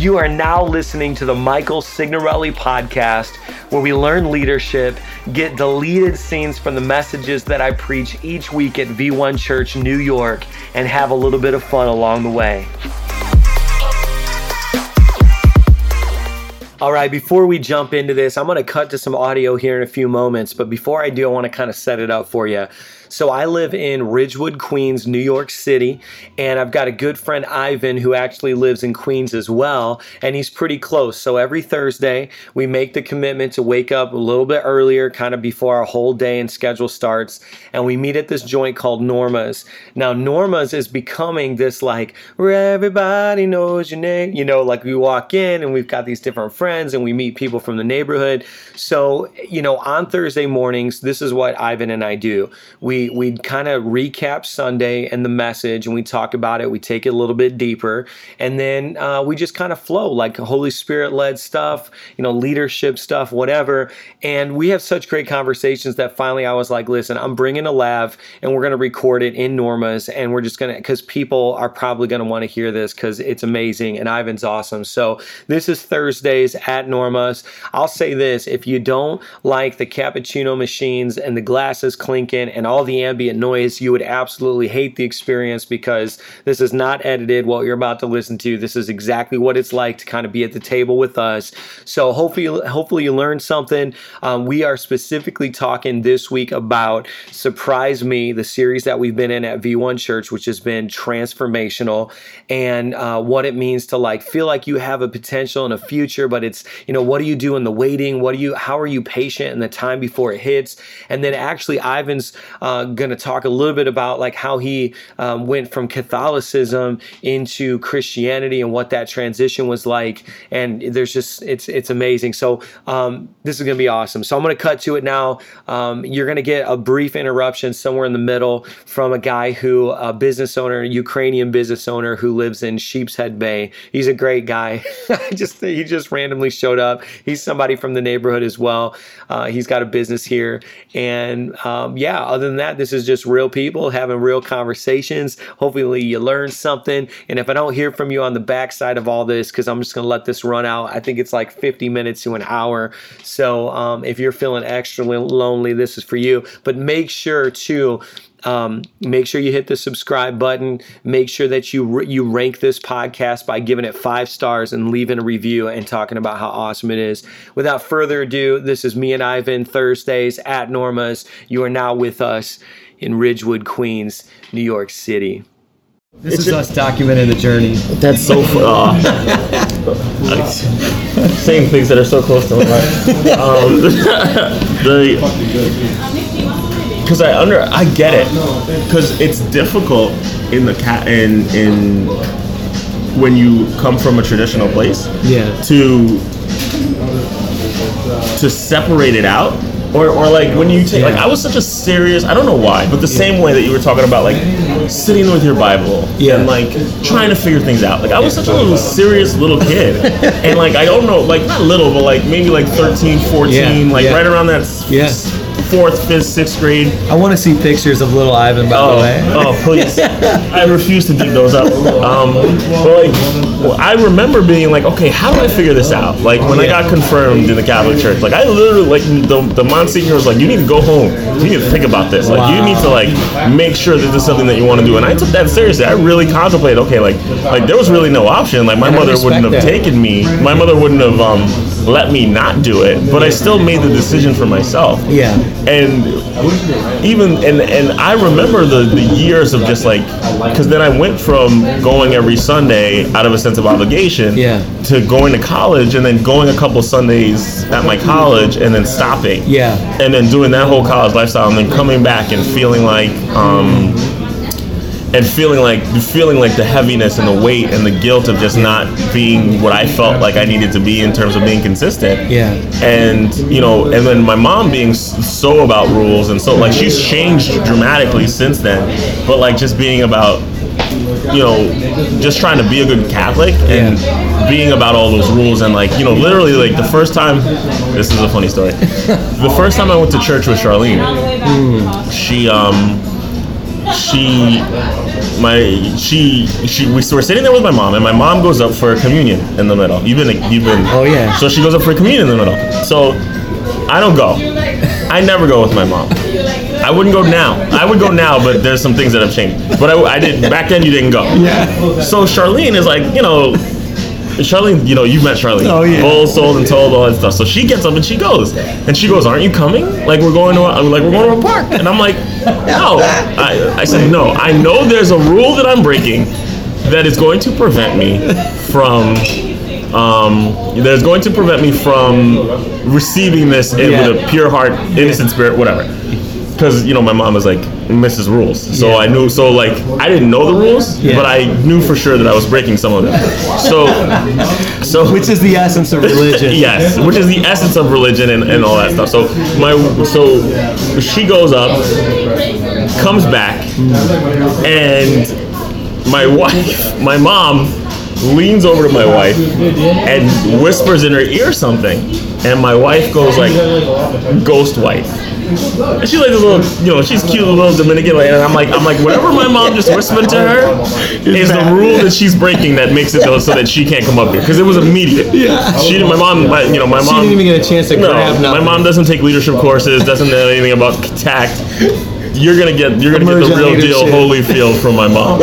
You are now listening to the Michael Signorelli podcast, where we learn leadership, get deleted scenes from the messages that I preach each week at V1 Church, New York, and have a little bit of fun along the way. All right, before we jump into this, I'm going to cut to some audio here in a few moments. But before I do, I want to kind of set it up for you. So I live in Ridgewood, Queens, New York City, and I've got a good friend Ivan who actually lives in Queens as well, and he's pretty close. So every Thursday, we make the commitment to wake up a little bit earlier, kind of before our whole day and schedule starts, and we meet at this joint called Norma's. Now, Norma's is becoming this like where everybody knows your name, you know, like we walk in and we've got these different friends and we meet people from the neighborhood. So, you know, on Thursday mornings, this is what Ivan and I do. We we kind of recap Sunday and the message, and we talk about it. We take it a little bit deeper, and then uh, we just kind of flow like Holy Spirit led stuff, you know, leadership stuff, whatever. And we have such great conversations that finally I was like, listen, I'm bringing a lav, and we're gonna record it in Norma's, and we're just gonna because people are probably gonna want to hear this because it's amazing, and Ivan's awesome. So this is Thursdays at Norma's. I'll say this: if you don't like the cappuccino machines and the glasses clinking and all the the ambient noise, you would absolutely hate the experience because this is not edited. What you're about to listen to, this is exactly what it's like to kind of be at the table with us. So hopefully, hopefully you learned something. Um, we are specifically talking this week about Surprise Me, the series that we've been in at V1 Church, which has been transformational, and uh, what it means to like feel like you have a potential and a future, but it's you know what do you do in the waiting? What do you? How are you patient in the time before it hits? And then actually, Ivan's. Uh, going to talk a little bit about like how he um, went from Catholicism into Christianity and what that transition was like. And there's just it's it's amazing. So um, this is going to be awesome. So I'm going to cut to it now. Um, you're going to get a brief interruption somewhere in the middle from a guy who a business owner, Ukrainian business owner who lives in Sheepshead Bay. He's a great guy. just he just randomly showed up. He's somebody from the neighborhood as well. Uh, he's got a business here, and um, yeah. Other than that that. This is just real people having real conversations. Hopefully, you learn something. And if I don't hear from you on the backside of all this, because I'm just going to let this run out, I think it's like 50 minutes to an hour. So um, if you're feeling extra lonely, this is for you. But make sure to um, make sure you hit the subscribe button. Make sure that you you rank this podcast by giving it five stars and leaving a review and talking about how awesome it is. Without further ado, this is me and Ivan Thursdays at Norma's. You are now with us in Ridgewood, Queens, New York City. This it's is us documenting the journey. That's so fun. Uh, saying things that are so close to my heart. Um, the because I under I get it because it's difficult in the cat in in when you come from a traditional place. Yeah. To to separate it out or, or like when you take like I was such a serious I don't know why but the same way that you were talking about like sitting with your Bible yeah. and like trying to figure things out like I was such a little serious little kid and like I don't know like not little but like maybe like 13 14 yeah. like yeah. right around that yes fourth, fifth, sixth grade. I want to see pictures of little Ivan, by oh, the way. Oh, please. I refuse to dig those up. Um, but like, I remember being like, okay, how do I figure this out? Like when I got confirmed in the Catholic Church, like I literally, like the, the Monsignor was like, you need to go home. You need to think about this. Like wow. you need to like make sure that this is something that you want to do. And I took that seriously. I really contemplated, okay, like, like there was really no option. Like my mother wouldn't have that. taken me. My mother wouldn't have um, let me not do it. But I still made the decision for myself. Yeah and even and and I remember the the years of just like because then I went from going every Sunday out of a sense of obligation yeah. to going to college and then going a couple Sundays at my college and then stopping yeah and then doing that whole college lifestyle and then coming back and feeling like um and feeling like feeling like the heaviness and the weight and the guilt of just not being what I felt like I needed to be in terms of being consistent. Yeah. And you know, and then my mom being so about rules and so like she's changed dramatically since then, but like just being about you know, just trying to be a good Catholic and yeah. being about all those rules and like, you know, literally like the first time, this is a funny story. the first time I went to church with Charlene, mm. she um she my she she we were sitting there with my mom and my mom goes up for communion in the middle you've been you've been Oh, yeah. so she goes up for communion in the middle. So i don't go. I never go with my mom. I wouldn't go now. I would go now but there's some things that have changed. But i, I did back then you didn't go. Yeah. so charlene is like you know Charlene, you know, you've met Charlene. Oh, yeah. Full sold and told all that stuff. So she gets up and she goes, and she goes, "Aren't you coming? Like we're going to, a, like we're going to a park." And I'm like, "No." I, I said, "No. I know there's a rule that I'm breaking that is going to prevent me from." Um, there's going to prevent me from receiving this in, Yeah. with a pure heart, innocent spirit, whatever. Because you know my mom was like Mrs. Rules, so Yeah. I knew. So like I didn't know the rules, Yeah. but I knew for sure that I was breaking some of them. So, so Which is the essence of religion. yes, which is the essence of religion and, and all that stuff. So my so she goes up, comes back, and my wife, my mom, leans over to my wife and whispers in her ear something, and my wife goes like ghost wife." And she's like this little, you know, she's cute little Dominican, like, and I'm like, I'm like, whatever my mom just whispered to her is the rule that she's breaking that makes it so that she can't come up here because it was immediate. Yeah. She didn't. My mom, my, you know, my mom. She didn't even get a chance to no, grab my mom doesn't take leadership courses. Doesn't know anything about tact. You're gonna get, you're gonna get the real deal, holy feel from my mom.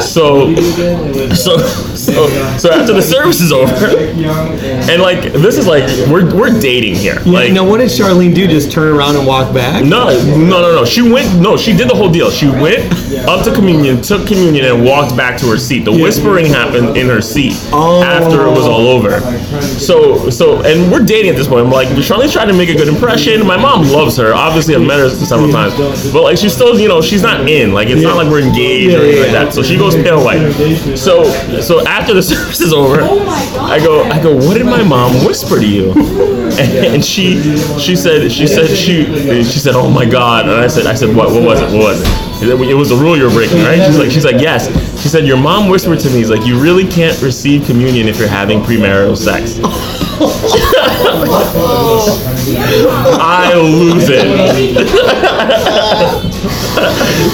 So, so, so, so after the service is over, and like this is like we're we're dating here. Like now, what did Charlene do? Just turn around and walk back? no, no, no, no. She went. No, she did the whole deal. She went up to communion, took communion, and walked back to her seat. The whispering happened in her seat Oh. after it was all over. So, so, and we're dating at this point. I'm like, Charlene's trying to make a good impression. My mom loves her. Obviously, I've met her several times, but like, she's still, you know, she's not in. Like, it's not like we're engaged or anything like that. So she goes pale white. So, so after the service is over, oh I go, I go, what did my mom whisper to you? And she, she said, she said, she, she said, oh my God. And I said, I said, what, what was it? What was it? It was the rule you were breaking, right? She's like, she's like, yes. She said, your mom whispered to me, he's like, you really can't receive communion if you're having premarital sex. I lose it.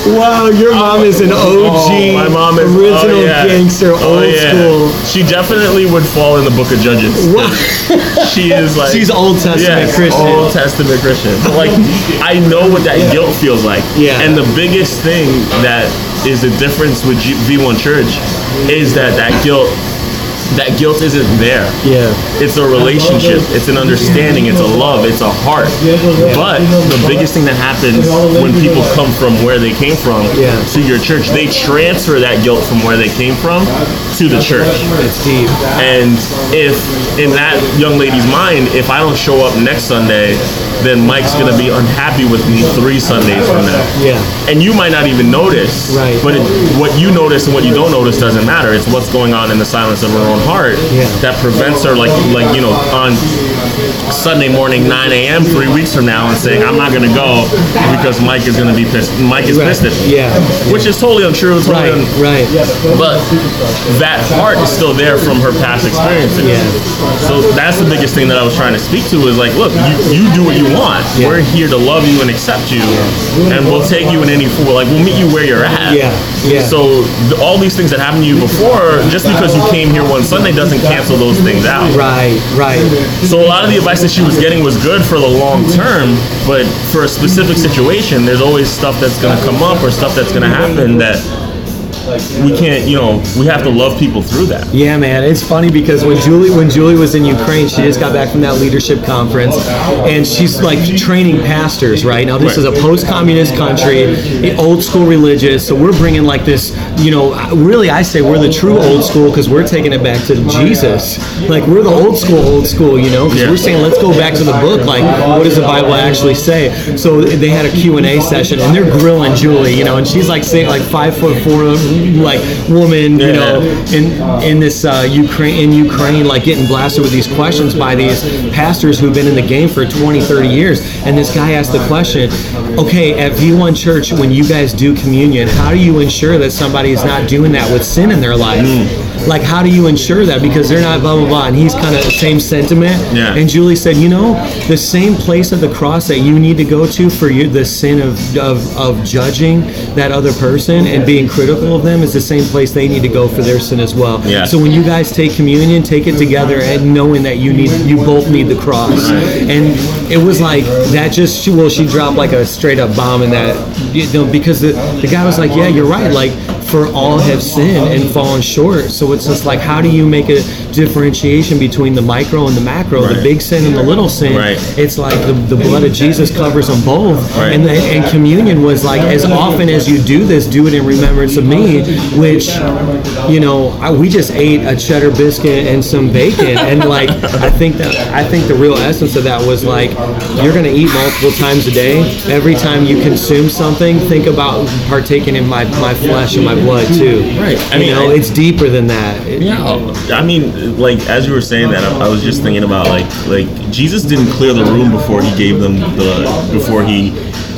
Wow, your mom is an OG, Oh, my mom is oh, original oh, yeah. gangster, Oh, old yeah. school. She definitely would fall in the Book of Judges. She is like She's Old Testament yes, Christian. Old Testament Christian. But like I know what that guilt feels like. Yeah. And the biggest thing that is the difference with G- V1 Church is that that guilt that guilt isn't there. Yeah. It's a relationship. It's an understanding. It's a love. It's a heart. But the biggest thing that happens when people come from where they came from Yeah. to your church, they transfer that guilt from where they came from to the church. It's deep. And if in that young lady's mind, if I don't show up next Sunday, then Mike's gonna be unhappy with me three Sundays from now. Yeah. And you might not even notice. Right. But it, what you notice and what you don't notice doesn't matter. It's what's going on in the silence of her own heart Yeah. that prevents her, like, like you know, on Sunday morning, 9 a.m. three weeks from now, and saying I'm not gonna go because Mike is gonna be pissed. Mike is Right. pissed at me. Yeah. Which is totally untrue. Totally Right. un- Right. but that heart is still there from her past experiences. Yeah. So that's the biggest thing that I was trying to speak to is like, look, you, you do what you want. Yeah. We're here to love you and accept you, and we'll take you in any form. Like we'll meet you where you're at. Yeah, yeah. So all these things that happened to you before, just because you came here one Sunday doesn't cancel those things out. Right. Right. So a lot of the advice that she was getting was good for the long term, but for a specific situation, there's always stuff that's going to come up or stuff that's going to happen that we can't, you know, we have to love people through that. Yeah, man, it's funny because when Julie when Julie was in Ukraine, she just got back from that leadership conference, and she's like training pastors. Right now, this Right. is a post-communist country, old school religious. So we're bringing like this, you know, really, I say we're the true old school because we're taking it back to Jesus. Like we're the old school, old school, you know, because Yeah. we're saying let's go back to the book. Like, what does the Bible actually say? So they had a Q and A session, and they're grilling Julie, you know, and she's like saying like five foot four, like woman, you Yeah. know, in in this uh, Ukraine in Ukraine, like getting blasted with these questions by these pastors who've been in the game for 20, 30 years. And this guy asked the question, okay, at V1 Church, when you guys do communion, how do you ensure that somebody is not doing that with sin in their life? Like how do you ensure that? Because they're not blah blah blah and he's kind of the same sentiment. Yeah. and Julie said you know the same place of the cross that you need to go to for you the sin of, of of judging that other person and being critical of them is the same place they need to go for their sin as well. Yeah. so when you guys take communion take it together and knowing that you need you both need the cross. And it was like that just she, well she dropped like a straight up bomb in that you know because the, the guy was like yeah you're right. Like for all have sinned and fallen short. So it's just like how do you make a differentiation between the micro and the macro the big sin and the little sin? Right. it's like the, the blood of jesus covers them both. Right. and, the, and communion was like as often as you do this do it in remembrance of me which you know I, we just ate a cheddar biscuit and some bacon. And like i think that i think the real essence of that was like you're going to eat multiple times a day. Every time you consume something think about partaking in my, my flesh and my blood too. Right. I I mean, mean, you know I- it's deeper than that. It- Yeah, I mean, like as you were saying that, I, I was just thinking about like like Jesus didn't clear the room before he gave them the before he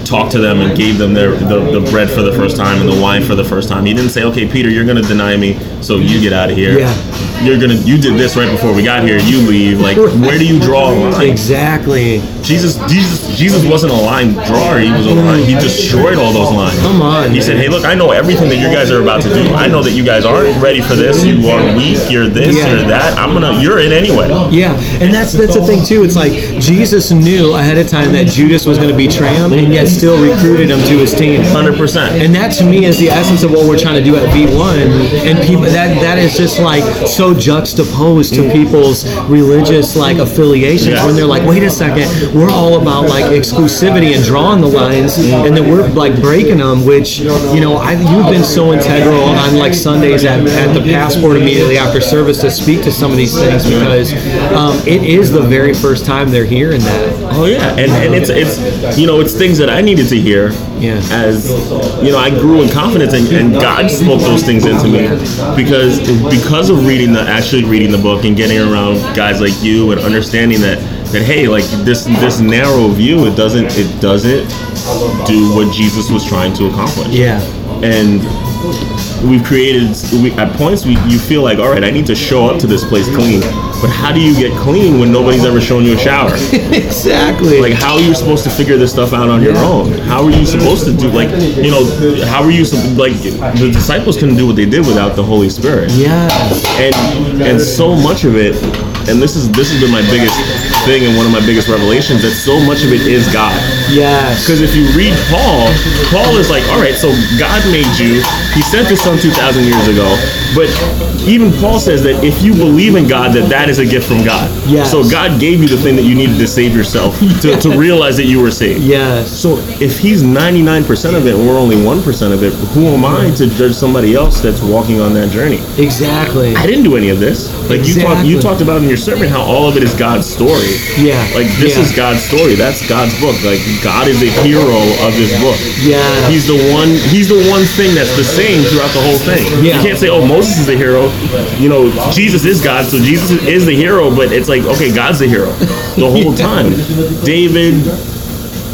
talked to them and gave them their the, the bread for the first time and the wine for the first time. He didn't say, "Okay, Peter, you're gonna deny me, so you get out of here." Yeah. You're gonna you did this right before we got here. You leave. Like, where do you draw a line? exactly Jesus, Jesus, Jesus wasn't a line drawer. He was a line. He destroyed all those lines. Come on, He said, "Hey, look, I know everything that you guys are about to do. I know that you guys aren't ready for this. You are weak. You're this. Yeah. You're that. I'm gonna. You're in anyway." Yeah, and that's that's the thing too. It's like Jesus knew ahead of time that Judas was going to betray him, and yet still recruited him to his team. Hundred percent. And that to me is the essence of what we're trying to do at V1. And people that that is just like so juxtaposed to people's religious like affiliations Yeah. when they're like, wait a second, we're all about like exclusivity and drawing the lines, and then we're like breaking them. Which you know, I, you've been so integral on like Sundays at, at the passport immediately after service to speak to some of these things because um, it is the very first time they're hearing that. Oh yeah, and and it's it's you know it's things that I needed to hear. Yeah. As you know, I grew in confidence, and, and God spoke those things into me because because of reading the actually reading the book and getting around guys like you and understanding that that hey, like this this narrow view, it doesn't it doesn't do what Jesus was trying to accomplish. Yeah. and we've created we, at points we you feel like all right i need to show up to this place clean. But how do you get clean when nobody's ever shown you a shower? Exactly. like how are you supposed to figure this stuff out on your own? How are you supposed to do like you know how are you like the disciples couldn't do what they did without the holy spirit. Yeah. and and so much of it and this is this has been my biggest thing and one of my biggest revelations that so much of it is god Yes. because if you read Paul, Paul is like, all right, so God made you. He sent his son 2,000 years ago. But even Paul says that if you believe in God, that that is a gift from God. Yes. So God gave you the thing that you needed to save yourself, to, to realize that you were saved. Yes. So if he's 99% of it and we're only 1% of it, who am I to judge somebody else that's walking on that journey? Exactly. I didn't do any of this. Like you talked, you talked about in your sermon how all of it is God's story. Yeah. Like this Yeah. is God's story. That's God's book. Like God is the hero of this book. Yeah. He's the one. He's the one thing that's the same throughout the whole thing. Yeah. You can't say, "Oh, Moses is the hero." You know, Jesus is God, so Jesus is the hero. But it's like, okay, God's the hero the whole Yeah. time. David.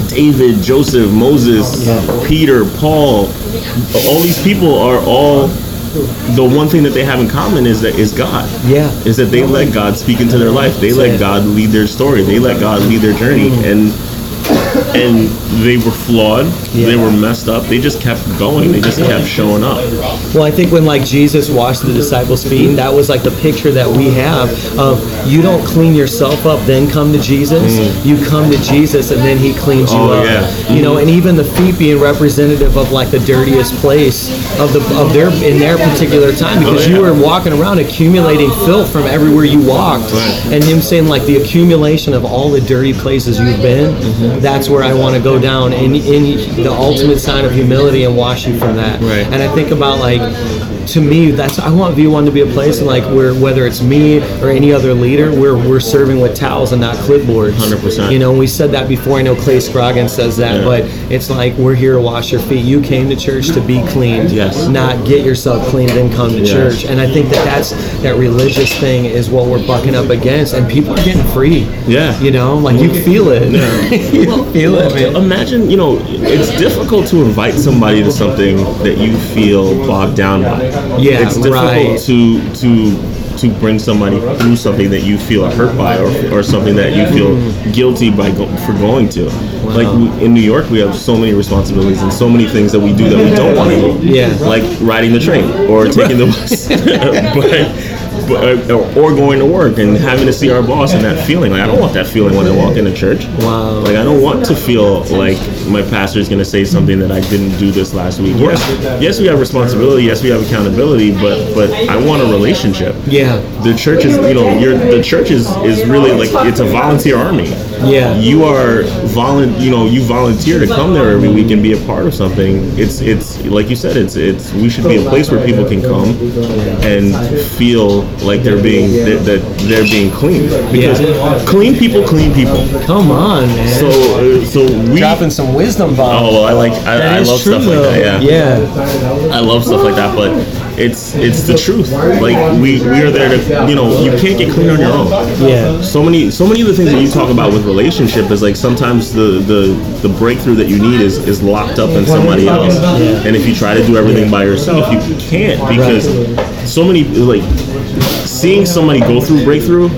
David, Joseph, Moses, Peter, Paul, all these people are all the one thing that they have in common is that is God. Yeah. Is that they let God speak into their life. They let. God lead their story. They let God lead their journey. And and they were flawed. Yeah. They were messed up. They just kept going. They just kept showing up. Well, I think when like Jesus washed the disciples' feet, that was like the picture that we have of you don't clean yourself up, then come to Jesus. You come to Jesus, and then He cleans you Mm. Oh, up. yeah. You know, and even the feet being representative of like the dirtiest place of the of their in their particular time, because Oh, yeah. you were walking around accumulating filth from everywhere you walked, Right. and Him saying like the accumulation of all the dirty places you've been. Mm-hmm. That's where I want to go down in in the ultimate sign of humility and wash you from that. Right. And I think about like to me that's I want V1 to be a place like where whether it's me or any other leader we're we're serving with towels and not clipboards 100%. you know we said that before I know Clay Scroggins says that Yeah. but it's like we're here to wash your feet you came to church to be cleaned Yes. not get yourself cleaned and come to Yeah. church and I think that that's that religious thing is what we're bucking up against and people are getting free Yeah. you know like you feel it Yeah. you feel man. Imagine, you know, it's difficult to invite somebody to something that you feel bogged down by. Yeah, it's difficult right. to to to bring somebody through something that you feel hurt by, or, or something that you feel guilty by go, for going to. Like we, in New York, we have so many responsibilities and so many things that we do that we don't want to do. Yeah. like riding the train or taking the bus. but, but, or, or going to work and having to see our boss and that feeling. Like I don't want that feeling when I walk into church. Wow. Like I don't want to feel like my pastor is going to say something that I didn't do this last week. Yes, yes, we have responsibility. Yes, we have accountability. But but I want a relationship. Yeah. The church is, you know, your the church is, is really like it's a volunteer army. Yeah. You are volun, you know, you volunteer to come there every week and be a part of something. It's it's like you said, it's it's we should be a place where people can come and feel like they're being that they're, they're being clean because Yeah. clean people clean people. Come on, man. So uh, so we. dropping some wisdom bombs. Oh, well, I like I, I love true, stuff like that. Yeah. I love stuff like that, but it's it's the truth. Like we we are there to you know you can't get clean on your own. Yeah. So many so many of the things that you talk about with relationship is like sometimes the the the breakthrough that you need is is locked up in somebody else. And if you try to do everything by yourself, you can't because so many like seeing somebody go through breakthrough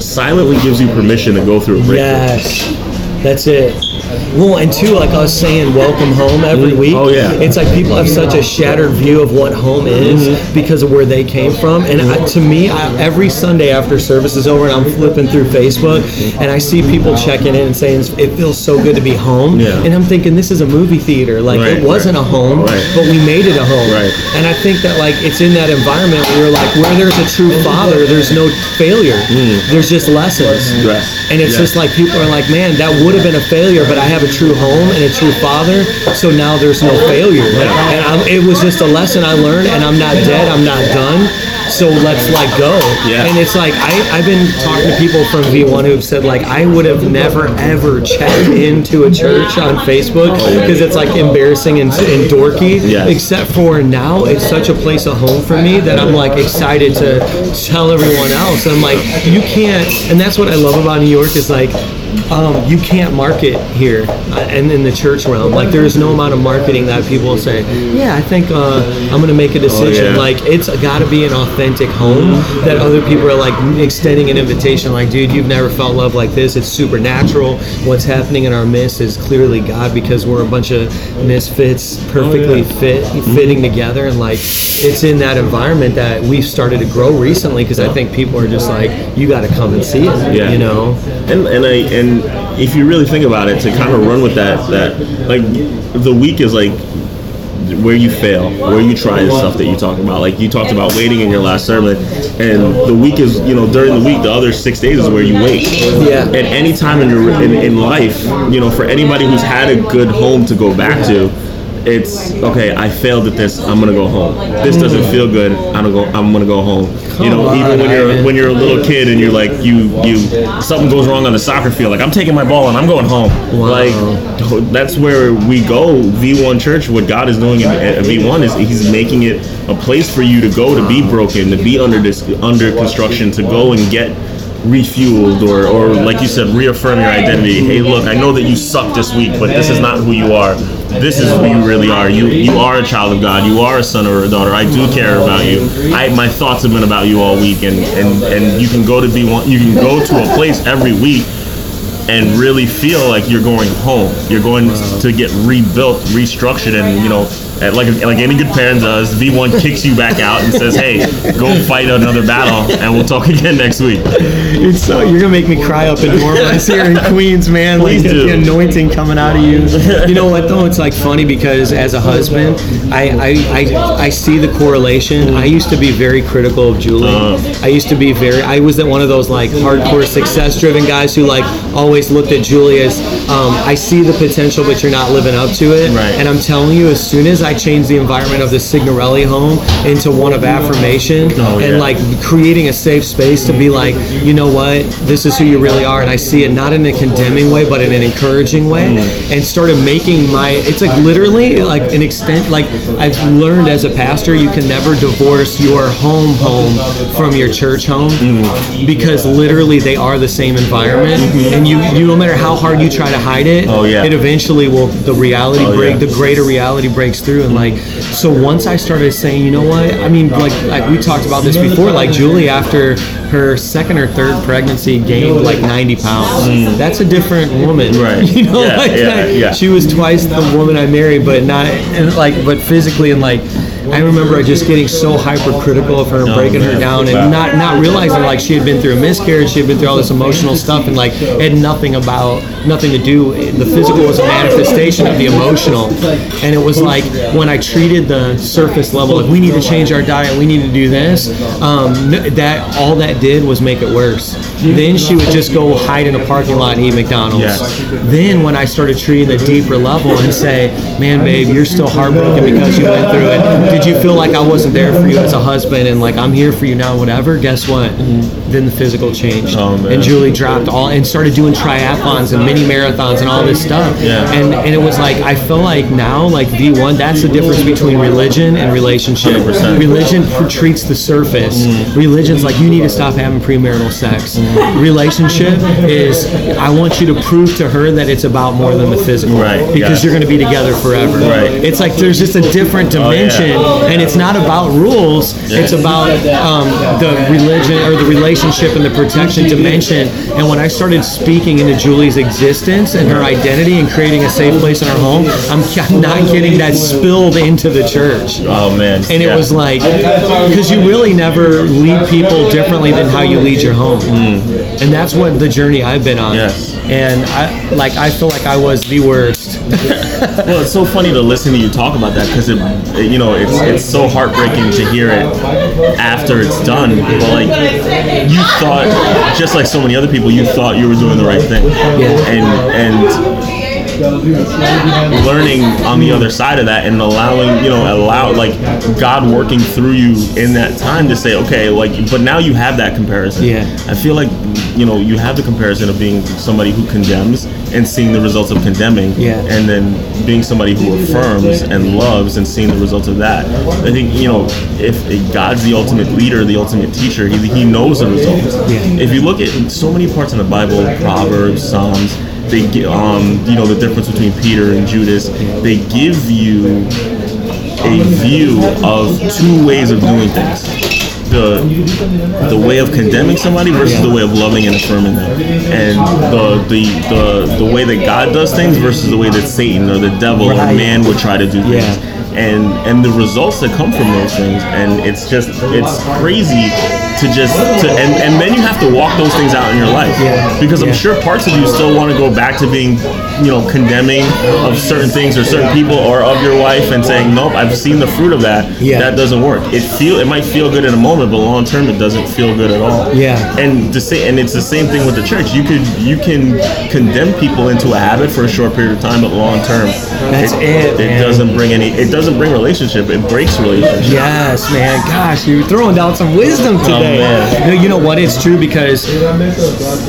silently gives you permission to go through a breakthrough. Yes, that's it. Well, and two, like I was saying, welcome home every week. Oh, yeah. It's like people have such a shattered view of what home is Mm-hmm. because of where they came from. And I, to me, I, every Sunday after service is over and I'm flipping through Facebook and I see people checking in and saying it feels so good to be home. Yeah. And I'm thinking this is a movie theater. Like Right, it wasn't right. a home, Right. but we made it a home. Right. And I think that like it's in that environment where like where there's a true father, there's no failure. There's just lessons. Mm. Right. And it's Yeah. just like people are like, man, that would have been a failure, but I have a true home and a true father, so now there's no failure. And I'm, it was just a lesson I learned, and I'm not dead, I'm not done. So let's like go. Yeah. And it's like I, I've been talking to people from V1 who've said like I would have never ever checked into a church on Facebook oh, because it's like embarrassing and, and dorky. Yes. Except for now, it's such a place of home for me that I'm like excited to tell everyone else. I'm like, you can't, and that's what I love about New York is like, um, you can't market here uh, and in the church realm. Like, there is no amount of marketing that people will say, yeah, I think uh, I'm going to make a decision. yeah. Like, it's got to be an authentic home that other people are like extending an invitation. Like, dude, you've never felt love like this. It's supernatural. What's happening in our midst is clearly God because we're a bunch of misfits, perfectly fit, fitting together. And like, it's in that environment that we've started to grow recently because I think people are just like, you got to come and see it. Yeah. You know? And and I and if you really think about it, to kind of run with that that like the week is like where you fail, where you try the stuff that you talk about. Like you talked about waiting in your last sermon, and the week is you know during the week the other six days is where you wait. Yeah. At any time in your in, in life, you know, for anybody who's had a good home to go back to. It's okay. I failed at this. I'm gonna go home. This doesn't feel good. I don't go. I'm gonna go home. you know, even when you're when you're a little kid and you're like you you something goes wrong on the soccer field like i'm taking my ball and i'm going home like that's where we go v1 church what god is doing at v1 is he's making it a place for you to go to be broken to be under this under construction to go and get refueled or or like you said reaffirm your identity hey look i know that you suck this week but this is not who you are this is who you really are. You you are a child of god. You are a son or a daughter. I do care about you. I my thoughts have been about you all week and and and you can go to V1 you can go to a place every week and really feel like you're going home. You're going to get rebuilt, restructured, and you know, like like any good parent does, V1 kicks you back out and says, "Hey, go fight another battle, and we'll talk again next week." It's so you're gonna make me cry up in Norma's here in Queens, man. Like do. the anointing coming out of you. You know what though? It's like funny because as a husband, I I, I, I see the correlation. I used to be very critical of Julie. Uh. I used to be very. I was that one of those like hardcore success driven guys who like always looked at Julie as um, I see the potential, but you're not living up to it. Right. And I'm telling you, as soon as I change the environment of the Signorelli home into one of affirmation Oh, and yeah. like creating a safe space to be like, you know what, this is who you really are, and I see it not in a condemning way, but in an encouraging way, Mm. and started making my. It's like literally like an extent. Like I've learned as a pastor, you can never divorce your home home from your church home Mm. because literally they are the same environment, and you you no matter how hard you try to hide it. Oh, yeah. it eventually will. The reality Oh, break, yeah. the greater reality breaks through, and like so once I started saying, you know what, I mean, like like we talked about this before, like Julie after her second or third pregnancy gained like 90 pounds. That's a different woman, Mm. Right. You know, Yeah, like yeah, yeah. she was twice the woman I married, but not and like but physically and like. I remember I just getting so hypercritical of her and breaking her down and not not realizing like she had been through a miscarriage, she had been through all this emotional stuff and like had nothing about nothing to do. The physical was a manifestation of the emotional, and it was like when I treated the surface level, like we need to change our diet, we need to do this. Um, that all that did was make it worse. Then she would just go hide in a parking lot and eat McDonald's. Then when I started treating the deeper level and say, "Man, babe, you're still heartbroken because you went through it. Did you feel like I wasn't there for you as a husband and like I'm here for you now, whatever?" Guess what? Then the physical changed, Oh, and Julie dropped all and started doing triathlons and mini marathons and all this stuff. Yeah. And and it was like I feel like now like V1, that's the difference between religion and relationship. 100%. Religion treats the surface. Religion's like you need to stop having premarital sex. Relationship is I want you to prove to her that it's about more than the physical. Right, Because yeah. you're going to be together forever. Right. It's like there's just a different Oh, yeah. dimension, and it's not about rules. It's about um, the religion or the relationship and the protection dimension. And when I started speaking into Julie's existence and her identity and creating a safe place in our home, I'm, I'm not kidding. That spilled into the church. Oh man. And it Yeah. was like, because you really never lead people differently than how you lead your home, and that's what the journey I've been on. Yes. And I like I feel like I was the worst. Well, it's so funny to listen to you talk about that because it, it- you know, it's it's so heartbreaking to hear it after it's done. But like, you thought, just like so many other people, you thought you were doing the right thing, Yeah. and and learning on the other side of that and allowing you know allow like god working through you in that time to say okay like but now you have that comparison Yeah. i feel like you know you have the comparison of being somebody who condemns and seeing the results of condemning Yeah. and then being somebody who affirms and loves and seeing the results of that i think you know if god's the ultimate leader the ultimate teacher he, he knows the results Yeah. if you look at so many parts in the bible proverbs psalms they um you know the difference between peter and judas they give you a view of two ways of doing things the the way of condemning somebody versus the way of loving and affirming them and the the the, the way that god does things versus the way that satan or the devil Right. or man would try to do things Yeah. and and the results that come from those things and it's just it's crazy to just to and, and then you have to walk those things out in your life because i'm sure parts of you still want to go back to being you know condemning of certain things or certain people or of your wife and saying nope i've seen the fruit of that Yeah. that doesn't work it feel it might feel good in a moment but long term it doesn't feel good at all Yeah. and the same and it's the same thing with the church you could you can condemn people into a habit for a short period of time but long term That's it, it man. doesn't bring any it doesn't bring relationship it breaks relationship Yes, man. Gosh, you're throwing down some wisdom um, today. You know what? It's true because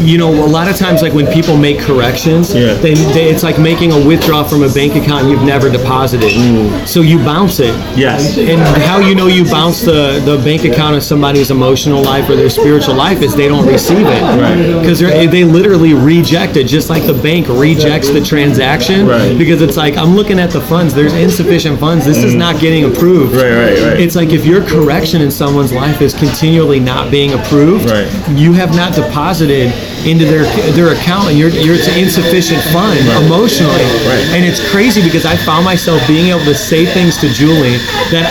you know a lot of times, like when people make corrections, Yeah. they, they, it's like making a withdrawal from a bank account you've never deposited. Mm. So you bounce it. yes And how you know you bounce the, the bank account of somebody's emotional life or their spiritual life is they don't receive it. Right. Because eh, they literally reject it, just like the bank rejects the transaction. Right. Because it's like, I'm looking at the funds, there's insufficient funds, this is mm. not getting approved. Right, right, right. It's like if your correction in someone's life is continually not being approved, Right. you have not deposited into their their account and you're, you're it's insufficient fund emotionally. Right. And it's crazy because I found myself being able to say things to Julie that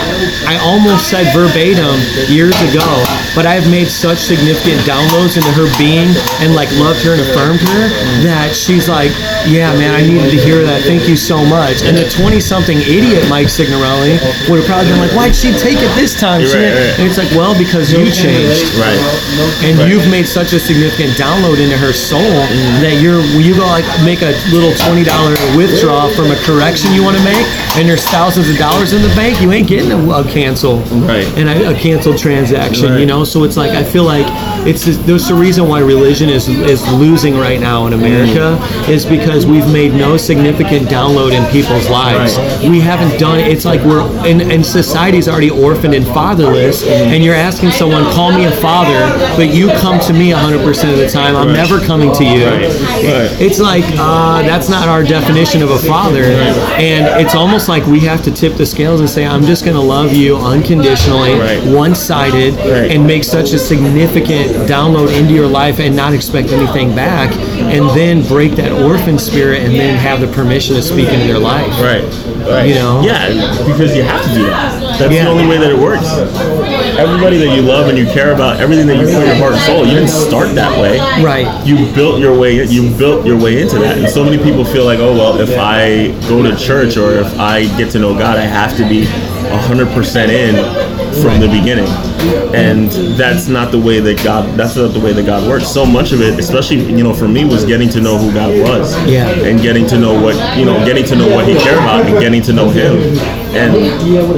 I almost said verbatim years ago, but I have made such significant downloads into her being and like loved her and affirmed her that she's like, yeah, man, I needed to hear that. Thank you so much. And the 20 something idiot Mike Signorelli would have probably been like, why'd she take it this time? She Right. And it's like, well, because you changed. changed. Right. And Right. you've made such a significant download into her soul that you're you go like make a little twenty dollar withdrawal from a correction you want to make, and there's thousands of dollars in the bank. You ain't getting a, a cancel, Right. And a, a canceled transaction, you know. So it's like I feel like it's there's a reason why religion is is losing right now in America mm. is because we've made no significant download in people's lives. Right. We haven't done. It's like we're and, and society's already orphaned and fatherless, mm. and you're asking someone, call me a father, but you come to me 100% of the time. I'm Never coming to you. Right. Right. It's like uh, that's not our definition of a father, and it's almost like we have to tip the scales and say, I'm just going to love you unconditionally, one-sided, and make such a significant download into your life and not expect anything back, and then break that orphan spirit, and then have the permission to speak into their life. Right. Right. You know? Yeah, because you have to do that. That's Yeah. the only way that it works. Everybody that you love and you care about, everything that you put your heart and soul, you didn't start that way. Right. You built your way. You built your way into that. And so many people feel like, oh well, if I go to church or if I get to know God, I have to be hundred percent in from the beginning. And that's not the way that God. That's not the way that God works. So much of it, especially you know, for me, was getting to know who God was. Yeah. And getting to know what you know, getting to know what He cared about, and getting to know Him. And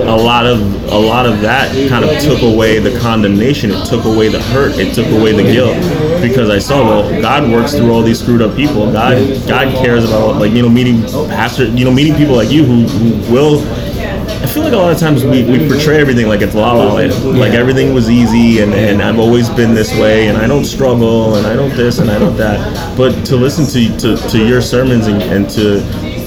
a lot of a lot of that kind of took away the condemnation. It took away the hurt. It took away the guilt because I saw well, God works through all these screwed up people. God God cares about like you know meeting pastor, you know meeting people like you who, who will. I feel like a lot of times we, we portray everything like it's la la land. Like everything was easy and, and I've always been this way and I don't struggle and I don't this and I don't that. But to listen to to, to your sermons and, and to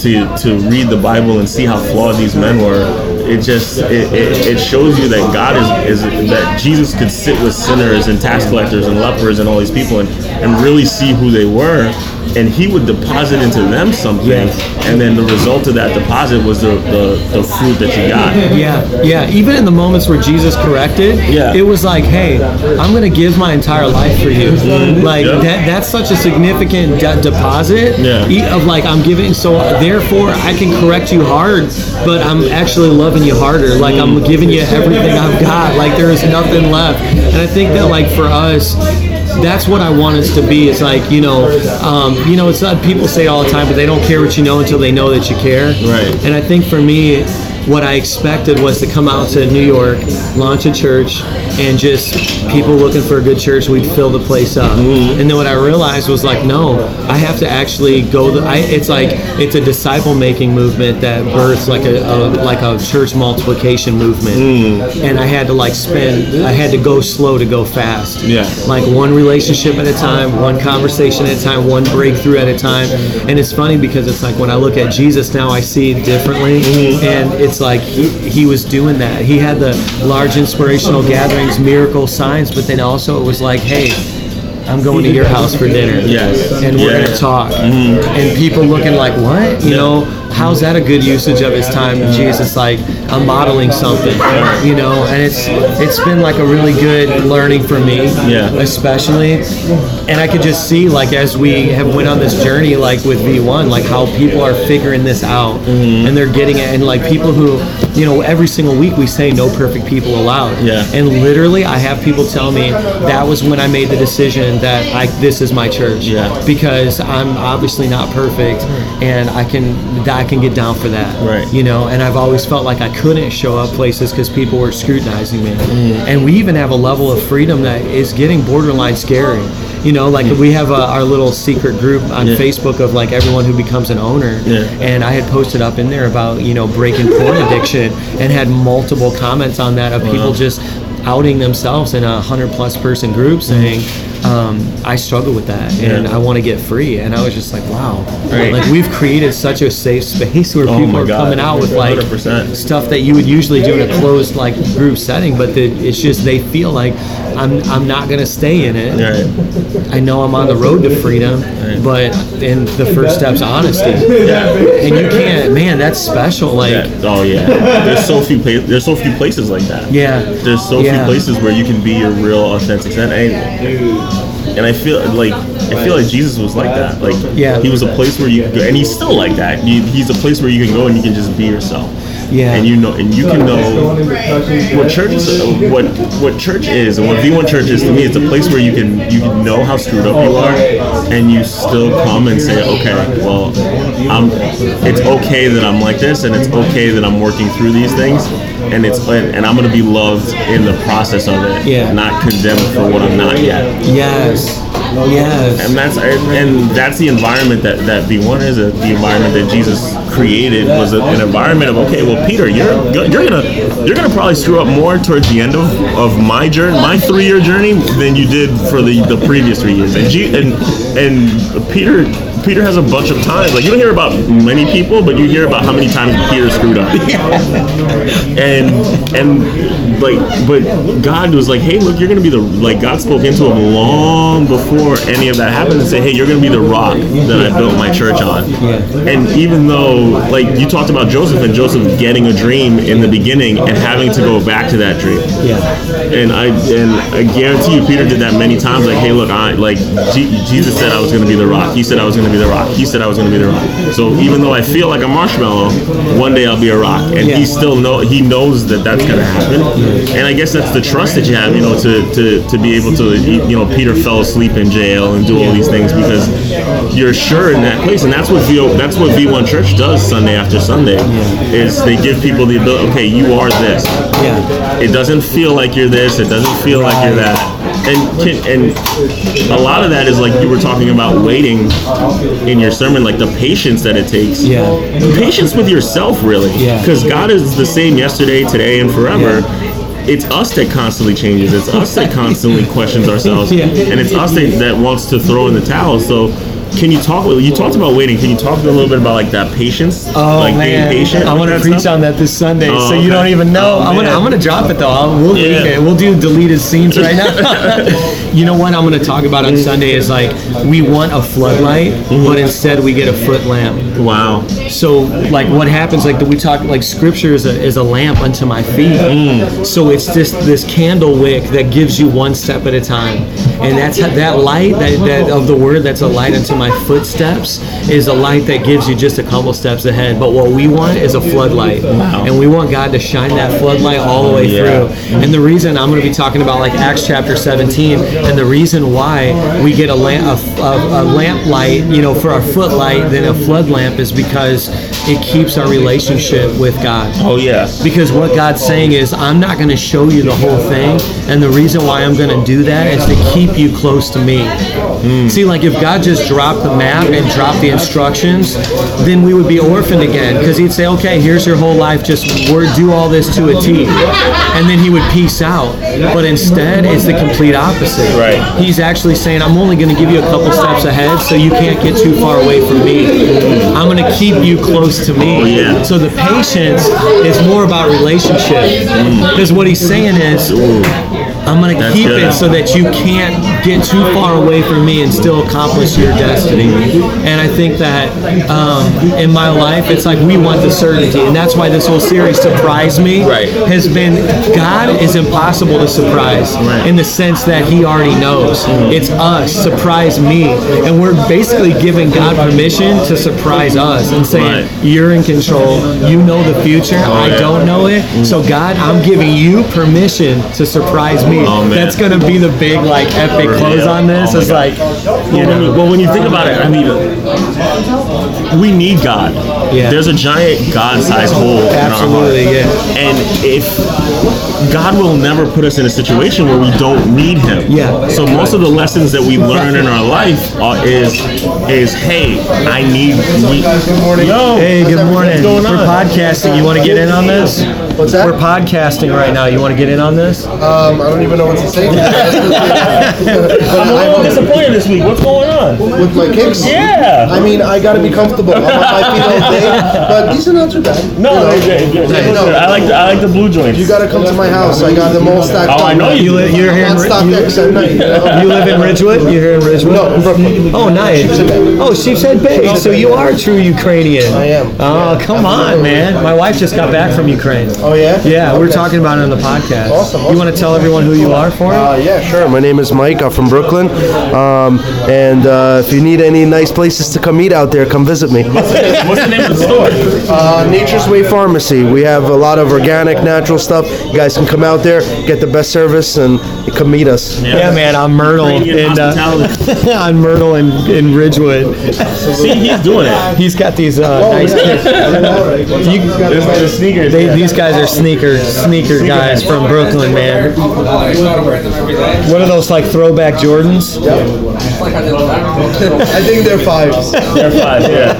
to to read the Bible and see how flawed these men were, it just it, it, it shows you that God is, is that Jesus could sit with sinners and tax collectors and lepers and all these people and, and really see who they were and he would deposit into them something and then the result of that deposit was the, the, the fruit that you got. Yeah, yeah. Even in the moments where Jesus corrected, Yeah. it was like, "Hey, I'm going to give my entire life for you." Mm-hmm. Like Yeah. that. That's such a significant de- deposit Yeah. of like I'm giving. So therefore, I can correct you hard, but I'm actually loving you harder. Like I'm giving you everything I've got. Like there is nothing left. And I think that like for us. That's what I want us to be. It's like you know, um, you know, it's not people say all the time, but they don't care what you know until they know that you care. Right. And I think for me, what I expected was to come out to New York, launch a church, and just people looking for a good church, we'd fill the place up. Mm-hmm. And then what I realized was like, no, I have to actually go. The, I, it's like it's a disciple making movement that births like a, a like a church multiplication movement. Mm. And I had to like spend. I had to go slow to go fast. Yeah. Like one relationship at a time, one conversation at a time, one breakthrough at a time. And it's funny because it's like when I look at Jesus now, I see differently. And it's like he, he was doing that. He had the large inspirational gatherings, miracle signs, but then also it was like, hey, I'm going to your house for dinner. Yes. And we're Yeah. going to talk. Mm-hmm. And people looking like, what? You know, how's that a good usage of his time? And Jesus like, I'm modeling something. You know, and it's it's been like a really good learning for me. Yeah. Especially. And I could just see like as we have went on this journey like with V1, like how people are figuring this out Mm-hmm. and they're getting it and like people who you know, every single week we say no perfect people allowed. Yeah. And literally I have people tell me that was when I made the decision that I this is my church. Yeah. Because I'm obviously not perfect mm. and I can I can get down for that. Right. You know, and I've always felt like I couldn't show up places because people were scrutinizing me. Mm. And we even have a level of freedom that is getting borderline scary. You know, like we have a, our little secret group on Yeah. Facebook of like everyone who becomes an owner. Yeah. And I had posted up in there about, you know, breaking porn addiction and had multiple comments on that of people just outing themselves in a hundred plus person group saying, um, I struggle with that and I want to get free. And I was just like, wow. Right. Like we've created such a safe space where Oh people are God. coming out with like stuff that you would usually do in a closed like group setting, but the, it's just they feel like I'm I'm not gonna stay in it. Right. I know I'm on the road to freedom, Right. but and the first step's honesty. Yeah. And you can't, man, that's special. Like, Yeah. Oh yeah. There's so few places. There's so few places like that. yeah, There's so Yeah. few places where you can be your real authentic self. And, and I feel like I feel like Jesus was like that. Like Yeah. he was a place where you could go, and he's still like that. You, he's a place where you can go and you can just be yourself. Yeah. and you know, and you can know what church, what what church is, and what V1 Church is to me. It's a place where you can you can know how screwed up you are, and you still come and say, okay, well, I'm. It's okay that I'm like this, and it's okay that I'm working through these things, and it's and, and I'm gonna be loved in the process of it, Yeah. not condemned for what I'm not yet Yes. Yes. and that's and that's the environment that that V1 is uh, the environment that Jesus created was a, an environment of okay well Peter you're you're gonna you're gonna probably screw up more towards the end of, of my journey my three year journey than you did for the the previous three years. And G, and and Peter Peter has a bunch of times like you don't hear about many people but you hear about how many times Peter screwed up. And and like but God was like hey look you're gonna be the like God spoke into him long before any of that happened and say hey you're gonna be the rock that I built my church on. And even though like you talked about Joseph and Joseph getting a dream in the beginning and having to go back to that dream Yeah. and I and I guarantee you, Peter did that many times. Like, hey, look, I like G- Jesus said I was going to be the rock. He said I was going to be the rock. He said I was going to be the rock. So even though I feel like a marshmallow, one day I'll be a rock. And Yeah. he still know he knows that that's going to happen. And I guess that's the trust that you have, you know, to to to be able to, you know, Peter fell asleep in jail and do all these things because you're sure in that place. And that's what V that's what V1 Church does Sunday after Sunday is they give people the ability. Okay, you are this. Yeah. It doesn't feel like you're this. It doesn't feel like you're that. And can, and a lot of that is like you were talking about waiting in your sermon, like the patience that it takes. Yeah. Patience with yourself, really. Yeah. Because God is the same yesterday, today, and forever. It's us that constantly changes. It's us that constantly questions ourselves, Yeah. and it's us that, that wants to throw in the towel. So. Can you talk? You talked about waiting. Can you talk a little bit about like that patience? Oh like man, being patient. I with want to preach stuff? on that this Sunday, Oh, so you okay. don't even know. Oh, I'm gonna. I'm gonna drop it though. I'll, we'll Yeah. it. We'll do deleted scenes right now. you know what I'm gonna talk about on Sunday is like we want a floodlight, but instead we get a foot lamp. Wow. So like what happens? Like we talk like Scripture is a is a lamp unto my feet. Mm. So it's just this candle wick that gives you one step at a time, and that's how, that light that, that of the word that's a light unto my footsteps is a light that gives you just a couple steps ahead. But what we want is a floodlight, and we want God to shine that floodlight all the way Yeah. through. And the reason I'm going to be talking about like Acts chapter 17, and the reason why we get a lamp a, a, a lamp light, you know, for our footlight than a flood lamp is because it keeps our relationship with God. Oh yeah. Because what God's saying is, I'm not going to show you the whole thing, and the reason why I'm going to do that is to keep you close to me. See, like if God just dropped the map and dropped the instructions, then we would be orphaned again. Because He'd say, "Okay, here's your whole life. Just word, do all this to a T," and then He would peace out. But instead, it's the complete opposite. Right. He's actually saying, "I'm only going to give you a couple steps ahead, so you can't get too far away from me. I'm going to keep you close to me." Oh, yeah. So the patience is more about relationship. Because what he's saying is, I'm going to That's keep good. it so that you can't get too far away from me and still accomplish your destiny. And I think that um, in my life, it's like we want the certainty. And that's why this whole series, Surprise Me, Right. has been God is impossible to surprise Right. in the sense that he already knows. It's us, surprise me. And we're basically giving God permission to surprise us and saying, Right. You're in control. You know the future. I yeah. don't know it. So, God, I'm giving you permission to surprise me. Oh. That's going to be the big, like, epic close on this. Oh, my it's God. like, you Well, when you, know, well, when you think about it, I mean, we need God. Yeah. There's a giant God-sized hole in our heart. absolutely, yeah. And if God will never put us in a situation where we don't need Him. Yeah. So most of the lessons that we learn in our life are, is is hey, I need. We, good morning. Yo. Hey, good morning. What's going We're podcasting. You want to get in on this? What's that? We're podcasting right now. You want to get in on this? Um, I don't even know what to say. I'm a little disappointed this week. What's going on? with my kicks. Yeah. I mean, I gotta be comfortable. I'm on my feet all day, but these are not too bad. No, You know? they- they- they- no. I like the, I like the blue joints. You gotta come to my house. I got them all stacked Oh, up. I know you You li- you're here in Not stock you- X at night. You, know? You live in Ridgewood? You're here in Ridgewood? No, Brooklyn. Oh, nice. Sheepshead oh, Bay. Oh, Sheepshead Bay. So you are true Ukrainian. I am. Oh, come on, man. My wife just got back from Ukraine. Oh yeah. Yeah, we're talking about it on the podcast. Awesome, You want to tell everyone who who you are for? Uh, yeah, sure. My name is Mike. I'm from Brooklyn. Um, and uh, if you need any nice places to come eat out there, come visit me. What's the name of the store? Uh, Nature's Way Pharmacy. We have a lot of organic, natural stuff. You guys can come out there, get the best service, and come meet us. Yeah, man, I'm Myrtle Radiant in uh, hospitality. on Myrtle in, in Ridgewood. See, he's doing it. He's got these uh, nice. You, The sneakers. they, these guys are sneaker sneaker guys from Brooklyn, man. What are those like throwback Jordans? I think they're fives. They're five, yeah.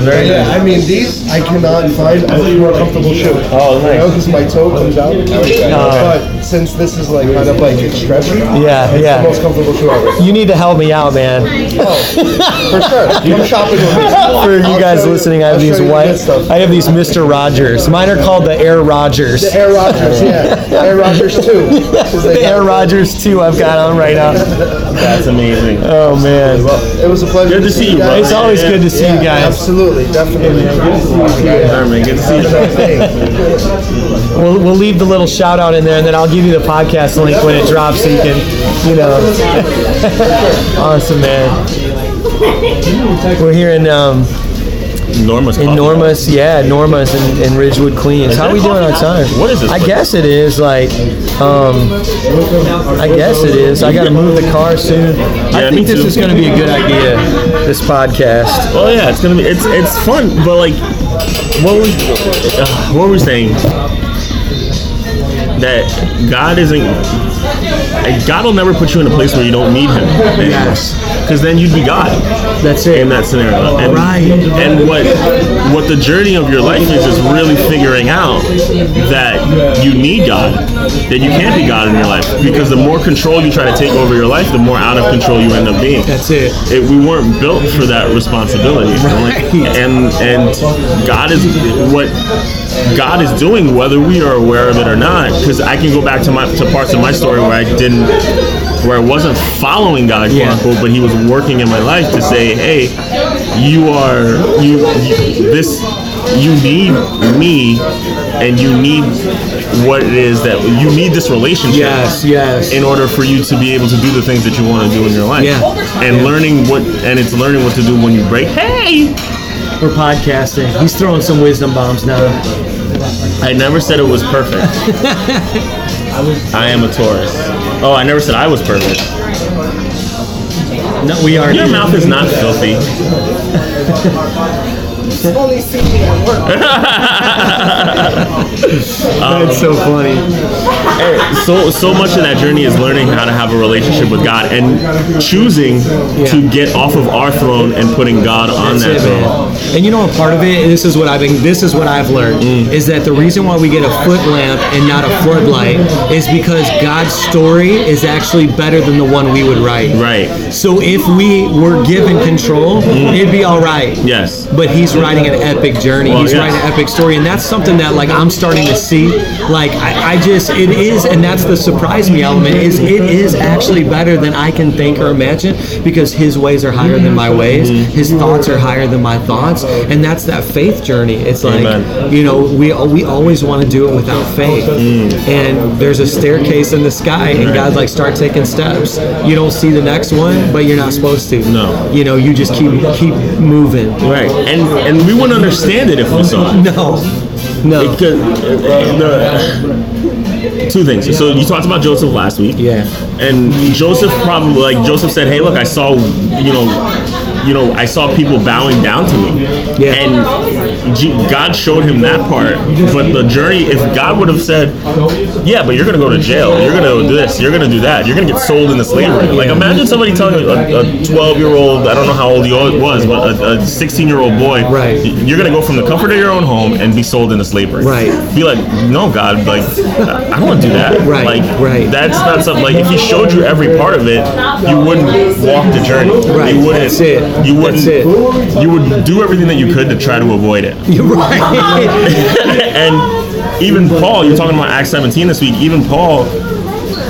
Very Yeah, nice. I mean, these I cannot find until you were a more comfortable shoe. Oh, You know, nice. because my toe comes out. But since this is like kind of like it's stretchy, Yeah, it's yeah. the most comfortable shoe ever. You need to help me out, man. Oh, for sure. Come shopping with me. For you I'll guys show you- listening, I have I'll these show you the white. good stuff. I have these Mr. Rogers. Mine are called the Air Rogers. The Air Rodgers, yeah. Air Rodgers 2. The Air Rogers too. I've got on right now. That's amazing. Oh man. It was a pleasure Good to see you, bro. It's always good to see you guys. Absolutely, definitely. All right, man. Good to see you. We'll, we'll leave the little shout out in there, and then I'll give you the podcast link when it drops, so you can, you know. awesome, man. We're here in um, coffee. Norma's, yeah, Norma's in, in Ridgewood, Queens. How are we doing on time? What is this I place? guess it is like, um, I guess it is. I got to move the car soon. I Yeah, me think this too. is going to be a good idea. This podcast. Well, yeah, it's gonna be it's it's fun, but like, what was uh, what were we saying? That God isn't. God will never put you in a place where you don't need Him. Yes. Because then you'd be God That's it. in that scenario. And, Right. And what what the journey of your life is is really figuring out that you need God. That you can't be God in your life because the more control you try to take over your life, the more out of control you end up being That's it. it, we weren't built for that responsibility. Like, and and God is what God is doing, whether we are aware of it or not. Because I can go back to my to parts of my story where I didn't, where I wasn't following God, quote Yeah. unquote, but He was working in my life to say, hey, you are you, you this. You need me, and you need what it is that you need this relationship Yes, yes. in order for you to be able to do the things that you want to do in your life. Yeah. And learning what and it's learning what to do when you break. Hey, We're podcasting. He's throwing some wisdom bombs now. I never said it was perfect. I am a Taurus. Oh, I never said I was perfect. No, we are. Your mouth is not filthy. only see me at work. That's so funny. Hey, so so much of that journey is learning how to have a relationship with God and choosing to get off of our throne and putting God on That's that it, throne. man. And you know, a part of it. This is what I've been. This is what I've learned Mm. is that the reason why we get a foot lamp and not a floodlight is because God's story is actually better than the one we would write. Right. So if we were given control, it'd be all right. Yes. But he's writing an epic journey. Well, he's yes. writing an epic story, and that's something that like I'm starting to see. Like I, I just it is, and that's the surprise me element. Is it is actually better than I can think or imagine because his ways are higher than my ways. Mm-hmm. His thoughts are higher than my thoughts, and that's that faith journey. It's like Amen. you know we we always want to do it without faith, and there's a staircase in the sky, and Mm. Right. God's like start taking steps. You don't see the next one, but you're not supposed to. No. You know, you just keep keep moving. Right. And and we wouldn't understand it if we saw it. No. No. Because uh, the, two things. So you talked about Joseph last week. Yeah. And Joseph probably like Joseph said, "Hey, look, I saw, you know, you know, I saw people bowing down to me." Yeah. And God showed him that part. But the journey, if God would have said, "Yeah, but you're going to go to jail. You're going to do this. You're going to do that. You're going to get sold into slavery." Like imagine somebody telling a 12 year old, I don't know how old he was, but a 16 year old boy, Right. You're going to go from the comfort of your own home and be sold into slavery. Right. Be like, no, God, like, I don't want to do that. Right, Like, right. That's not something. Like, if He showed you every part of it, you wouldn't walk the journey. Right, You wouldn't. that's it. You wouldn't. That's it. You would do everything that you could to try to avoid it. You're right. and even Paul, you're talking about Acts 17 this week. Even Paul,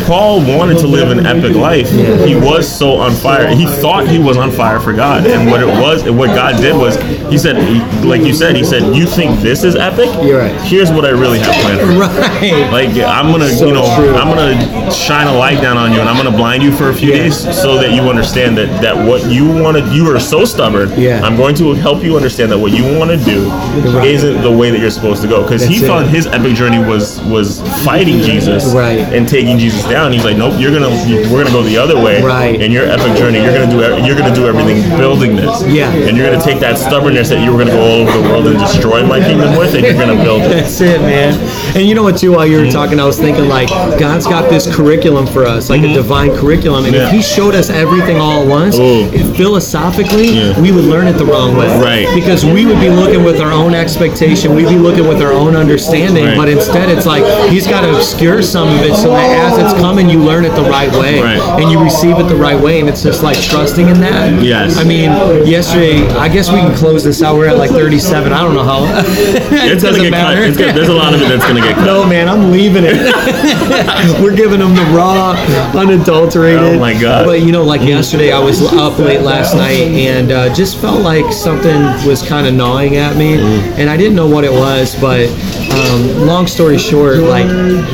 Paul wanted to live an epic life. He was so on fire. He thought he was on fire for God, and what it was, and what God did was, he said, like you said, he said, "You think this is epic? You're right. Here's what I really have planned for you." Right. Like I'm gonna, So you know, true. I'm gonna shine a light down on you, and I'm gonna blind you for a few Yeah. days, so that you understand that that what you wanted, you are so stubborn. Yeah. I'm going to help you understand that what you want to do Right. isn't the way that you're supposed to go, because he it. thought his epic journey was was fighting Jesus, Right. and taking Jesus down. And he's like, nope, you're gonna, we're gonna go the other way, Right. In your epic journey, you're gonna do, you're gonna do everything building this, Yeah. and you're gonna take that stubbornness that you were gonna go all over the world and destroy my kingdom with, and you're gonna build it. That's it, man. And you know what, too, while you were talking, I was thinking, like, God's got this curriculum for us, like a divine curriculum. And Mm-hmm. Yeah. if He showed us everything all at once, Ooh. philosophically, Yeah. we would learn it the wrong way. Right. Because we would be looking with our own expectation, we'd be looking with our own understanding. Right. But instead, it's like He's got to obscure some of it so that as it's coming, you learn it the right way. Right. And you receive it the right way. And it's just like trusting in that. Yes. I mean, yesterday, I guess we can close this out. We're at like 37. I don't know how. it It's gonna doesn't get matter. cut. It's gonna, there's a lot of it that's gonna get cut. No, man, I'm leaving it. We're giving them the raw, unadulterated. Oh, my God. But you know, like yesterday, I was up late last night and uh, just felt like something was kind of gnawing at me, Mm. and I didn't know what it was. But um, long story short, like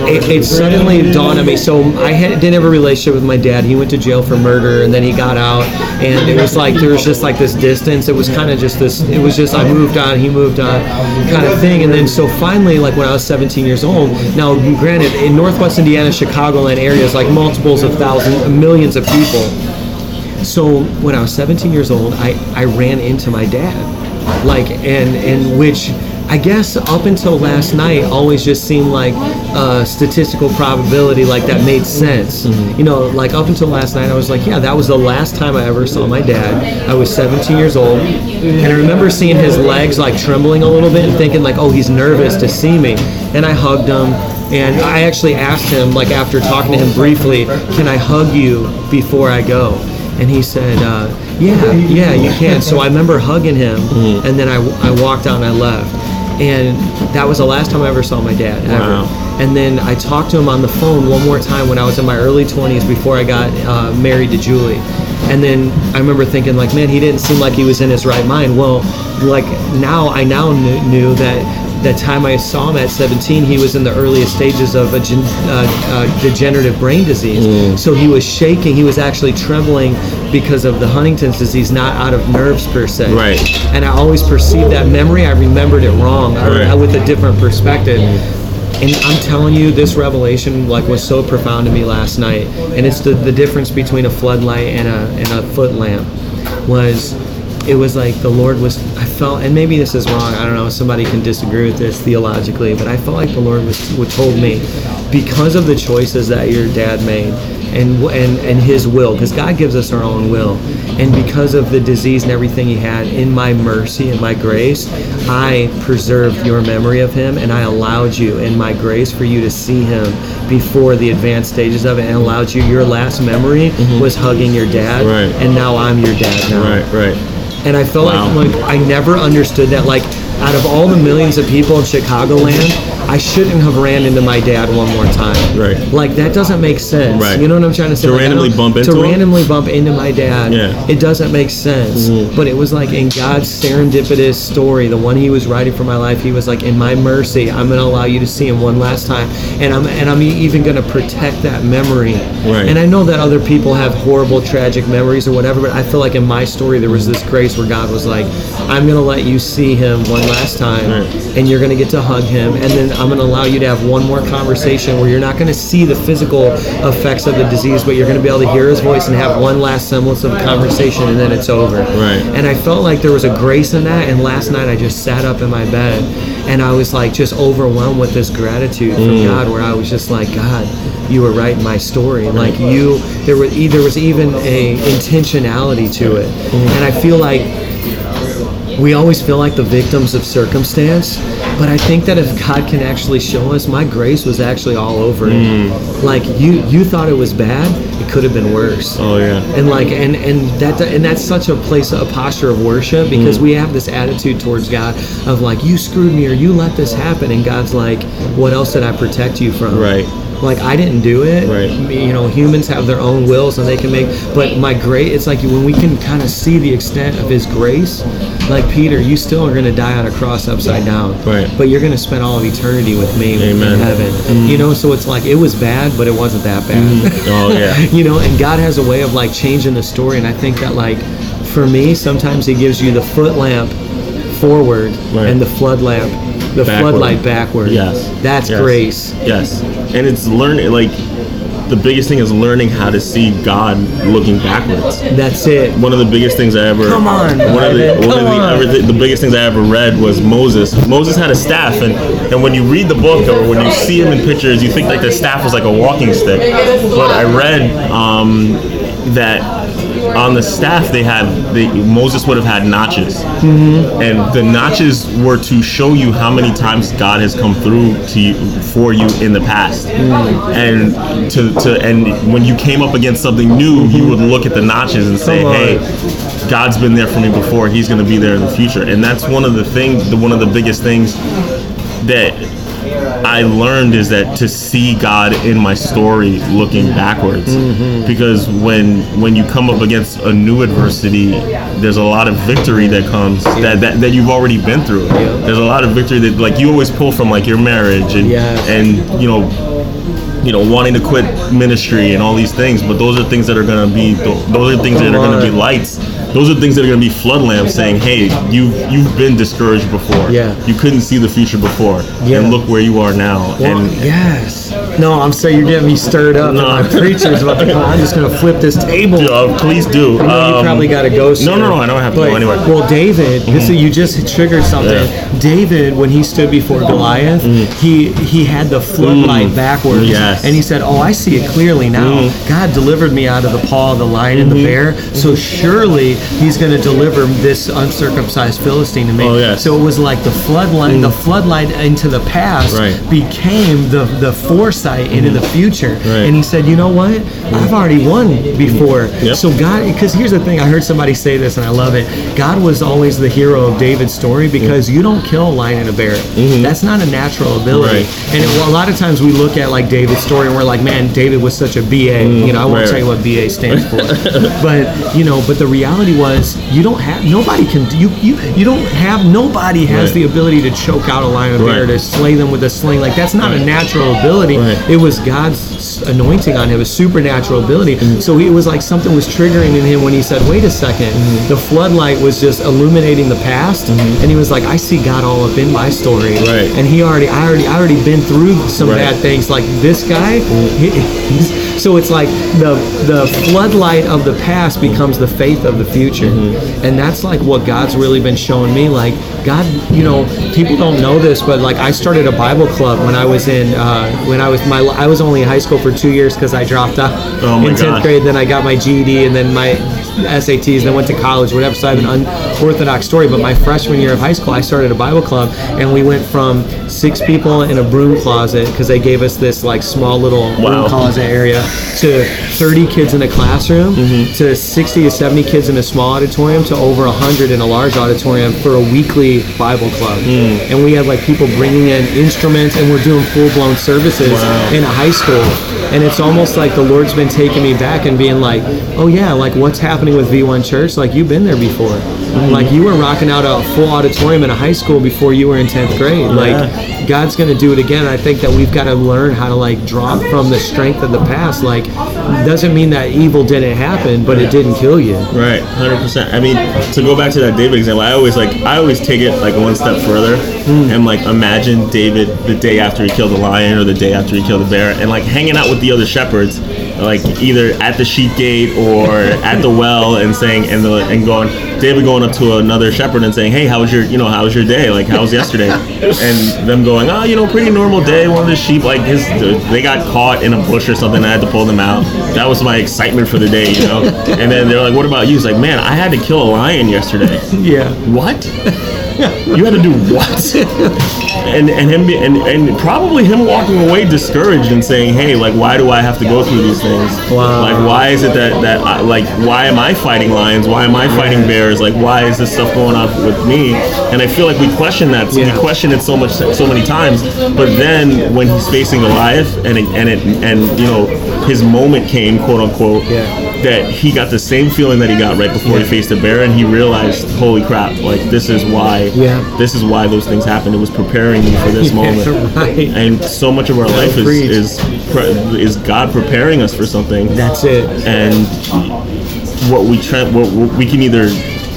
it, it suddenly dawned on me. So I had, didn't have a relationship with my dad. He went to jail for murder, and then he got out, and it was like there was just like this distance. It was kind of just this. It was just I moved on, he moved on, kind of thing. And then so finally, like when I was 17 years old. Now, granted, in Northwest Indiana, Chicagoland areas, like multiples of thousands, millions of people. So when I was 17 years old, I, I ran into my dad, like and and which I guess up until last night always just seemed like a statistical probability, like that made sense. You know, like up until last night, I was like, yeah, that was the last time I ever saw my dad. I was 17 years old, and I remember seeing his legs like trembling a little bit and thinking like, oh, he's nervous to see me, and I hugged him. And I actually asked him, like after talking to him briefly, can I hug you before I go? And he said, uh, "Yeah, yeah, you can." So I remember hugging him, and then I, I walked out and I left. And that was the last time I ever saw my dad ever. Wow. And then I talked to him on the phone one more time when I was in my early 20s before I got uh, married to Julie. And then I remember thinking, like, man, he didn't seem like he was in his right mind. Well, like now I now knew, knew that the time I saw him at 17, he was in the earliest stages of a gen, uh, uh, degenerative brain disease. So he was shaking. He was actually trembling because of the Huntington's disease, not out of nerves per se. Right. And I always perceived that memory. I remembered it wrong, Right. with a different perspective. And I'm telling you, this revelation like was so profound to me last night. And it's the, the difference between a floodlight and a and a foot lamp. Was it was like the Lord was I felt and maybe this is wrong, I don't know, somebody can disagree with this theologically, but I felt like the Lord was would told me because of the choices that your dad made and and and his will because God gives us our own will and because of the disease and everything he had in my mercy and my grace I preserved your memory of him and I allowed you in my grace for you to see him before the advanced stages of it and allowed you your last memory mm-hmm. was hugging your dad Right. and now I'm your dad now Right, right. And I felt Wow. like, like I never understood that. Like, out of all the millions of people in Chicagoland, I shouldn't have ran into my dad one more time. Right. Like that doesn't make sense. Right. You know what I'm trying to say? To Like, randomly bump to into him? randomly bump into my dad. Yeah. It doesn't make sense. Mm. But it was like in God's serendipitous story, the one He was writing for my life. He was like, in my mercy, I'm going to allow you to see Him one last time, and I'm and I'm even going to protect that memory. Right. And I know that other people have horrible, tragic memories or whatever, but I feel like in my story there was this grace where God was like, I'm going to let you see him one last time, Right. and you're going to get to hug him, and then I'm going to allow you to have one more conversation where you're not going to see the physical effects of the disease, but you're going to be able to hear his voice and have one last semblance of a conversation, and then it's over. Right. And I felt like there was a grace in that, and last night I just sat up in my bed, and I was like just overwhelmed with this gratitude from Mm. God, where I was just like, God, you were writing my story. And like you, there e- there was even a intentionality to it, and I feel like we always feel like the victims of circumstance, but I think that if God can actually show us, my grace was actually all over it. Hmm. Like you, you thought it was bad, it could have been worse Oh yeah. and like and and that and that's such a place a posture of worship because hmm. we have this attitude towards god of like you screwed me or you let this happen and god's like what else did i protect you from Right. Like I didn't do it. Right. You know, humans have their own wills and they can make. But my great, it's like when we can kind of see the extent of His grace. Like Peter, you still are going to die on a cross upside down. Right. But you're going to spend all of eternity with me Amen. in heaven. Mm. You know, so it's like it was bad, but it wasn't that bad. Mm. Oh yeah. you know and god has a way of like changing the story and i think that like for me sometimes he gives you the foot lamp forward Right. and the flood lamp the Backward. floodlight backward Yes. that's Yes. grace Yes, and it's learning like the biggest thing is learning how to see God looking backwards. that's it One of the biggest things I ever Come on, one of the, one of the, everything- the biggest things I ever read was Moses. Moses had a staff, and and when you read the book or when you see him in pictures, you think like the staff was like a walking stick. But I read um, that on the staff they had they, Moses would have had notches, Mm-hmm. and the notches were to show you how many times God has come through to you for you in the past, Mm. and to, to and when you came up against something new, you would look at the notches and say, "Hey, God's been there for me before. He's going to be there in the future." And that's one of the things, the one of the biggest things that I learned is that to see God in my story looking backwards. Mm-hmm. Because when when you come up against a new adversity there's a lot of victory that comes that, that, that you've already been through. There's a lot of victory that like you always pull from like your marriage and Yes. and you know you know wanting to quit ministry and all these things but those are things that are going to be those are things that are going to be lights those are things that are going to be flood lamps saying hey you've you've been discouraged before. Yeah. you couldn't see the future before. Yeah. and look where you are now. Well, and yes no i'm saying you're getting me stirred up No. my preacher's about to come i'm just gonna flip this table uh, please do I know you Um, probably got to go. no no no i don't have to But- go anywhere Mm-hmm. Well, David, this is, you just triggered something. Yeah. David, when he stood before Goliath, he he had the floodlight backwards, Mm. Yes. Mm. and he said, "Oh, I see it clearly now. God delivered me out of the paw of the lion and Mm-hmm. the bear, so surely He's going to deliver this uncircumcised Philistine to me." Oh, yes. So it was like the floodlight, the floodlight into the past Right. became the the foresight into the future. Right. And he said, "You know what? I've already won before." Yep. So God, because here's the thing, I heard somebody say this and I love it. God was always the hero of David's story because you don't kill a lion and a bear. That's not a natural ability. Mm-hmm. Right. And it, a lot of times we look at like David's story and we're like, man, David was such a BA. You know, I won't Mm-hmm. right, tell you what BA stands for, but you know, but the reality was you don't have nobody can you you you don't have nobody has the ability to choke out a lion or bear to slay them with a sling. Like that's not a natural ability. Right. It was God's anointing on him, a supernatural ability. Mm-hmm. So it was like something was triggering in him when he said, "Wait a 2nd Mm-hmm. the floodlight was just illuminating the past," and he was like, "I see God all up in my story." Right. And he already, I already, I already been through some Right. Mm-hmm. bad things. Like this guy, he- so it's like the the floodlight of the past becomes the faith of the future, Mm-hmm. and that's like what God's really been showing me. Like God, you know, people don't know this, but like I started a Bible club when I was in uh, when I was my I was only in high school for two years because I dropped out Oh in tenth grade. Then I got my GED and then my SATs. Then went to college, whatever. So I have an unorthodox story. But my freshman year of high school, I started a Bible club, and we went from six people in a broom closet because they gave us this like small little Wow. broom closet area to 30 kids in a classroom Mm-hmm. to 60 to 70 kids in a small auditorium to over 100 in a large auditorium for a weekly Bible club. Mm. And we had like people bringing in instruments, and we're doing full blown services Wow. in a high school. And it's almost like the Lord's been taking me back and being like, oh yeah, like what's happening with V1 Church? Like you've been there before. Mm-hmm. Like you were rocking out a full auditorium in a high school before you were in 10th grade. Like God's going to do it again. I think that we've got to learn how to like draw from the strength of the past. Like doesn't mean that evil didn't happen, but it didn't kill you. Right, hundred percent. I mean, to go back to that David example, I always like I always take it like one step further hmm. and like imagine David the day after he killed the lion or the day after he killed the bear, and like hanging out with the other shepherds, like either at the sheep gate or at the well, and saying and the and going David going up to another shepherd and saying, hey, how was your you know how was your day? Like how was yesterday? and them going, oh, you know, pretty normal day. One of the sheep like his they got caught in a bush or something. I had to pull them out. That was my excitement for the day, you know. And then they're like, "What about you?" He's like, "Man, I had to kill a lion yesterday." Yeah. what? you had to do what? and and him be, and and probably him walking away discouraged and saying, hey, like why do I have to go through these things? Wow. Like why is it that that I, like why am I fighting lions? Why am I fighting bears? Like why is this stuff going on with me? And I feel like we question that. Yeah. We question it so much so many times. But then when he's facing Goliath and it, and it and you know his moment came, quote unquote. Yeah. That he got the same feeling that he got right before he faced the bear, and he realized, "Holy crap! Like this is why. Yeah. This is why those things happened. It was preparing me for this Yeah, moment. right. And so much of our life is is is God preparing us for something. That's it. and what we try, what, what we can either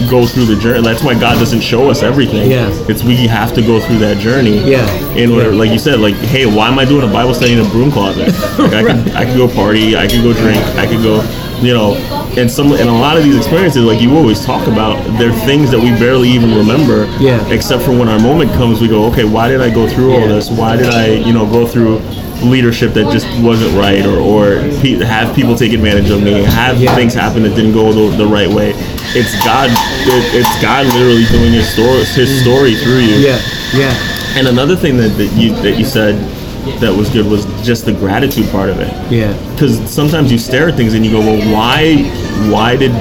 go through the journey. That's why God doesn't show us everything. Yeah. It's we have to go through that journey. Yeah. In order, Yeah. like you said, like, hey, why am I doing a Bible study in a broom closet? Like, I could, I could go party, I could go drink, I could go, you know, and some, and a lot of these experiences, like you always talk about, they're things that we barely even remember. Yeah. Except for when our moment comes, we go, okay, why did I go through all this? Why did I, you know, go through leadership that just wasn't right, or or pe- have people take advantage of me, have Yeah. things happen that didn't go the, the right way. It's God. It, it's God literally doing His story, His story through you. Yeah. Yeah. And another thing that, that you that you said that was good was just the gratitude part of it. Yeah. Because sometimes you stare at things and you go, well, why why did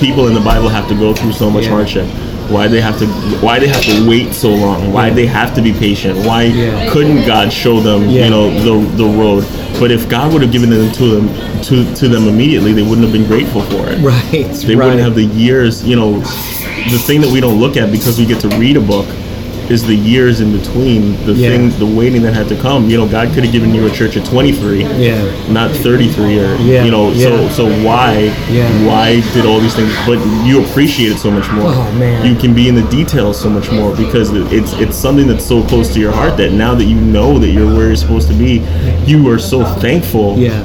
people in the Bible have to go through so much Yeah. hardship? Why they have to why they have to wait so long? Why they have to be patient? Why Yeah. couldn't God show them, Yeah. you know, the the road? But if God would have given them to them to, to them immediately, they wouldn't have been grateful for it Right. they right. wouldn't have the years you know the thing that we don't look at because we get to read a book is the years in between the Yeah. thing the waiting that had to come you know god could have given you a church at 23 Yeah. not 33 or Yeah, you know yeah. so so why Yeah. why did all these things but you appreciate it so much more Oh, man. you can be in the details so much more because it's it's something that's so close to your heart that now that you know that you're where you're supposed to be you are so thankful Yeah.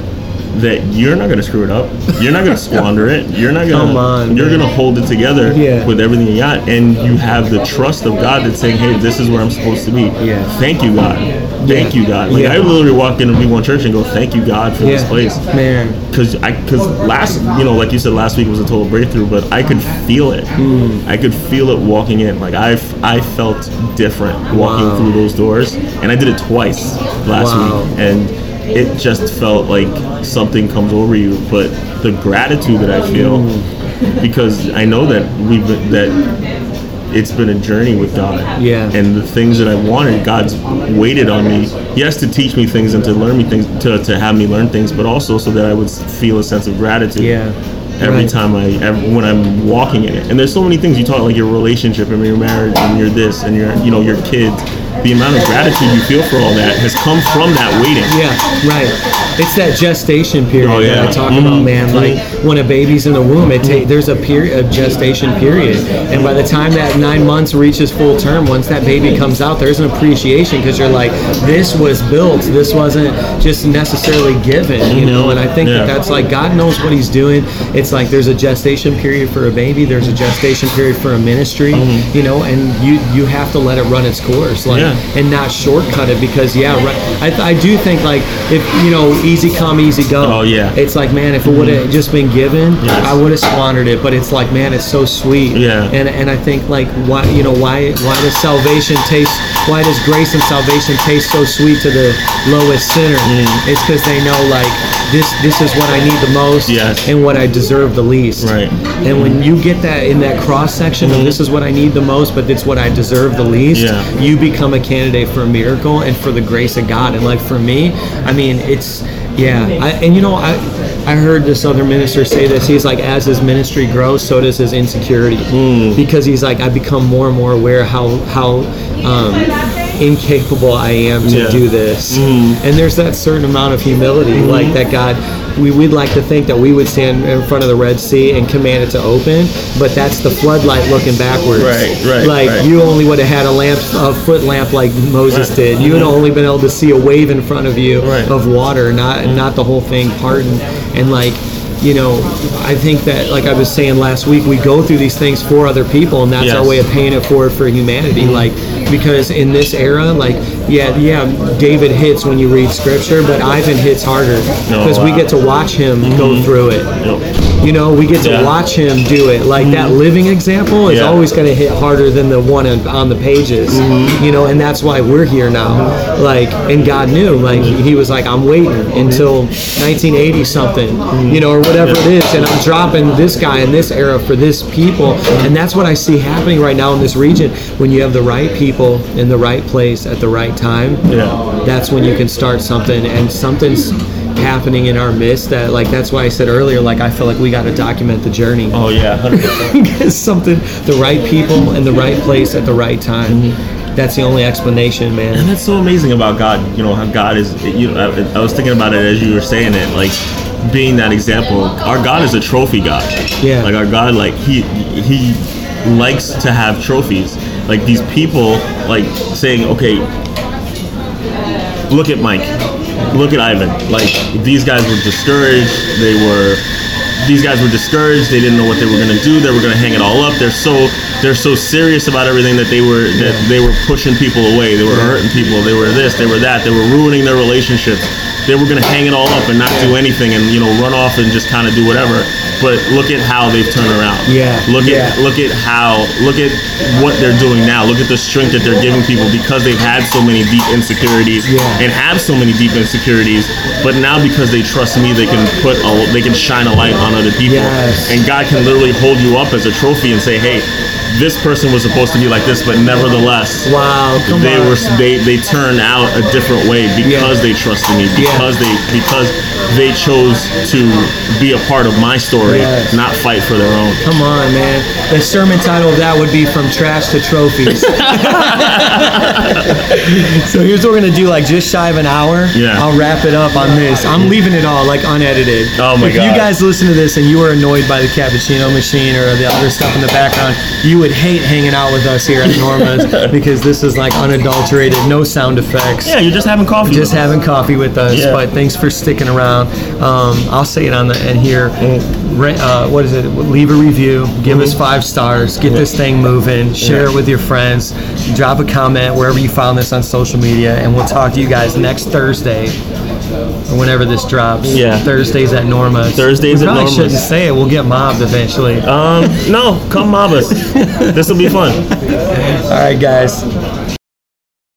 That you're not going to screw it up. You're not going to squander it. You're not gonna. Come on. You're man. going to hold it together Yeah. with everything you got, and you have the trust of God that's saying, "Hey, this is where I'm supposed to be." Yeah. Thank you, God. Thank Yeah. you, God. Like Yeah. I literally walk into V1 Church and go, "Thank you, God, for this place." Man. Because I, because last, you know, like you said, last week was a total breakthrough, but I could feel it. Hmm. I could feel it walking in. Like I, I felt different walking Wow. through those doors, and I did it twice last Wow. week, and it just felt like something comes over you. But the gratitude that I feel, because I know that we've been, that it's been a journey with God. Yeah. And the things that I wanted, God's waited on me. He has to teach me things and to learn me things, to, to have me learn things, but also so that I would feel a sense of gratitude. Yeah. Every Right. time I, every, when I'm walking in it, and there's so many things you talk like your relationship and your marriage and your this and your, you know, your kids. The amount of gratitude you feel for all that has come from that waiting. Yeah, right. It's that gestation period Oh, yeah. that I talk Mhm. about, man. Like when a baby's in the womb, it Mm-hmm. ta- there's a period, a gestation period, and by the time that nine months reaches full term, once that baby comes out, there's an appreciation because you're like, this was built. This wasn't just necessarily given, you know. And I think Mm-hmm. Yeah. that that's like God knows what He's doing. It's like there's a gestation period for a baby. There's a gestation period for a ministry, you know, and you you have to let it run its course, like, Mm-hmm. Yeah. and not shortcut it because yeah, right. I, I do think like if you know easy come easy go. Oh, yeah. It's like man, if it would have just been given, Yes. I would have squandered it. But it's like man, it's so sweet. Yeah. And and I think like why you know why why does salvation taste why does grace and salvation taste so sweet to the lowest sinner? Mm. It's because they know like this this is what I need the most Yes. and what I deserve the least. Right. And when you get that in that cross section of this is what I need the most, but it's what I deserve the least, Mm-hmm. Yeah. you become a candidate for a miracle and for the grace of God. And like for me, I mean, it's yeah. I, and you know, I I heard this other minister say this. He's like, as his ministry grows, so does his insecurity, Hmm. because he's like, I become more and more aware how how. Um, incapable I am to Yeah. do this Hmm. and there's that certain amount of humility like that God we, we'd like to think that we would stand in front of the Red Sea and command it to open but that's the floodlight looking backwards Right, right, like right. you only would have had a lamp a foot lamp like Moses Right. did you would have only been able to see a wave in front of you Right. of water not not the whole thing parting and like you know, I think that, like I was saying last week, we go through these things for other people, and that's our Yes. Mm-hmm. way of paying it forward for humanity. Like, because in this era, like, yeah, yeah, David hits when you read scripture, but Ivan hits harder Oh, because we get to watch him go through it. Yep. You know, we get to Yeah. Mm-hmm. watch him do it. Like that living example is Yeah. always going to hit harder than the one on, on the pages. Mm-hmm. You know, and that's why we're here now. Like, and God knew. Like, he was like, I'm waiting until 1980 something, you know, or whatever it is, and I'm dropping this guy in this era for this people, and that's what I see happening right now in this region. When you have the right people in the right place at the right time, Yeah. that's when you can start something and something's happening in our midst that like that's why I said earlier like I feel like we got to document the journey Oh yeah, hundred percent. something the right people in the right place at the right time mm-hmm. that's the only explanation man. And that's so amazing about God. You know how God is. You know, I, I was thinking about it as you were saying it, like being that example. Our God is a trophy God. Yeah. Like our God, like he he likes to have trophies. Like these people, like saying, okay, look at Mike, look at Ivan. Like these guys were discouraged. They were these guys were discouraged. They didn't know what they were gonna do. They were gonna hang it all up. They're so they're so serious about everything that they were that they were pushing people away. They were hurting people. They were this. They were that. They were ruining their relationships. They were gonna hang it all up and not do anything and you know run off and just kind of do whatever. But look at how they've turned around. Yeah, Look yeah. at look at how look at what they're doing now. Look at the strength that they're giving people because they've had so many deep insecurities Yeah. and have so many deep insecurities. But now because they trust me, they can put a, they can shine a light on other people. Yes. And God can literally hold you up as a trophy and say, hey. This person was supposed to be like this, but nevertheless, wow they on were they they turned out a different way because they trusted me Yeah. Because they because they chose to be a part of my story Yes. not fight for their own Come on, man. The sermon title of that would be From Trash to Trophies. so here's what we're going to do like just shy of an hour. Yeah. I'll wrap it up on this. I'm leaving it all like unedited. Oh my if you guys listen to this and you are annoyed by the cappuccino machine or the other stuff in the background, you would hate hanging out with us here at Norma's because this is like unadulterated, no sound effects yeah you're just having coffee just having coffee with us. Yeah. But thanks for sticking around. Um, I'll say it on the end here. Re- uh, what is it? Leave a review. Give us five stars. Get this thing moving. Share it with your friends. Drop a comment wherever you found this on social media, and we'll talk to you guys next Thursday. Or whenever this drops. Yeah. Thursdays at Norma. Thursdays we at Norma's. shouldn't say it. We'll get mobbed eventually. um no come mob us this will be fun All right, guys.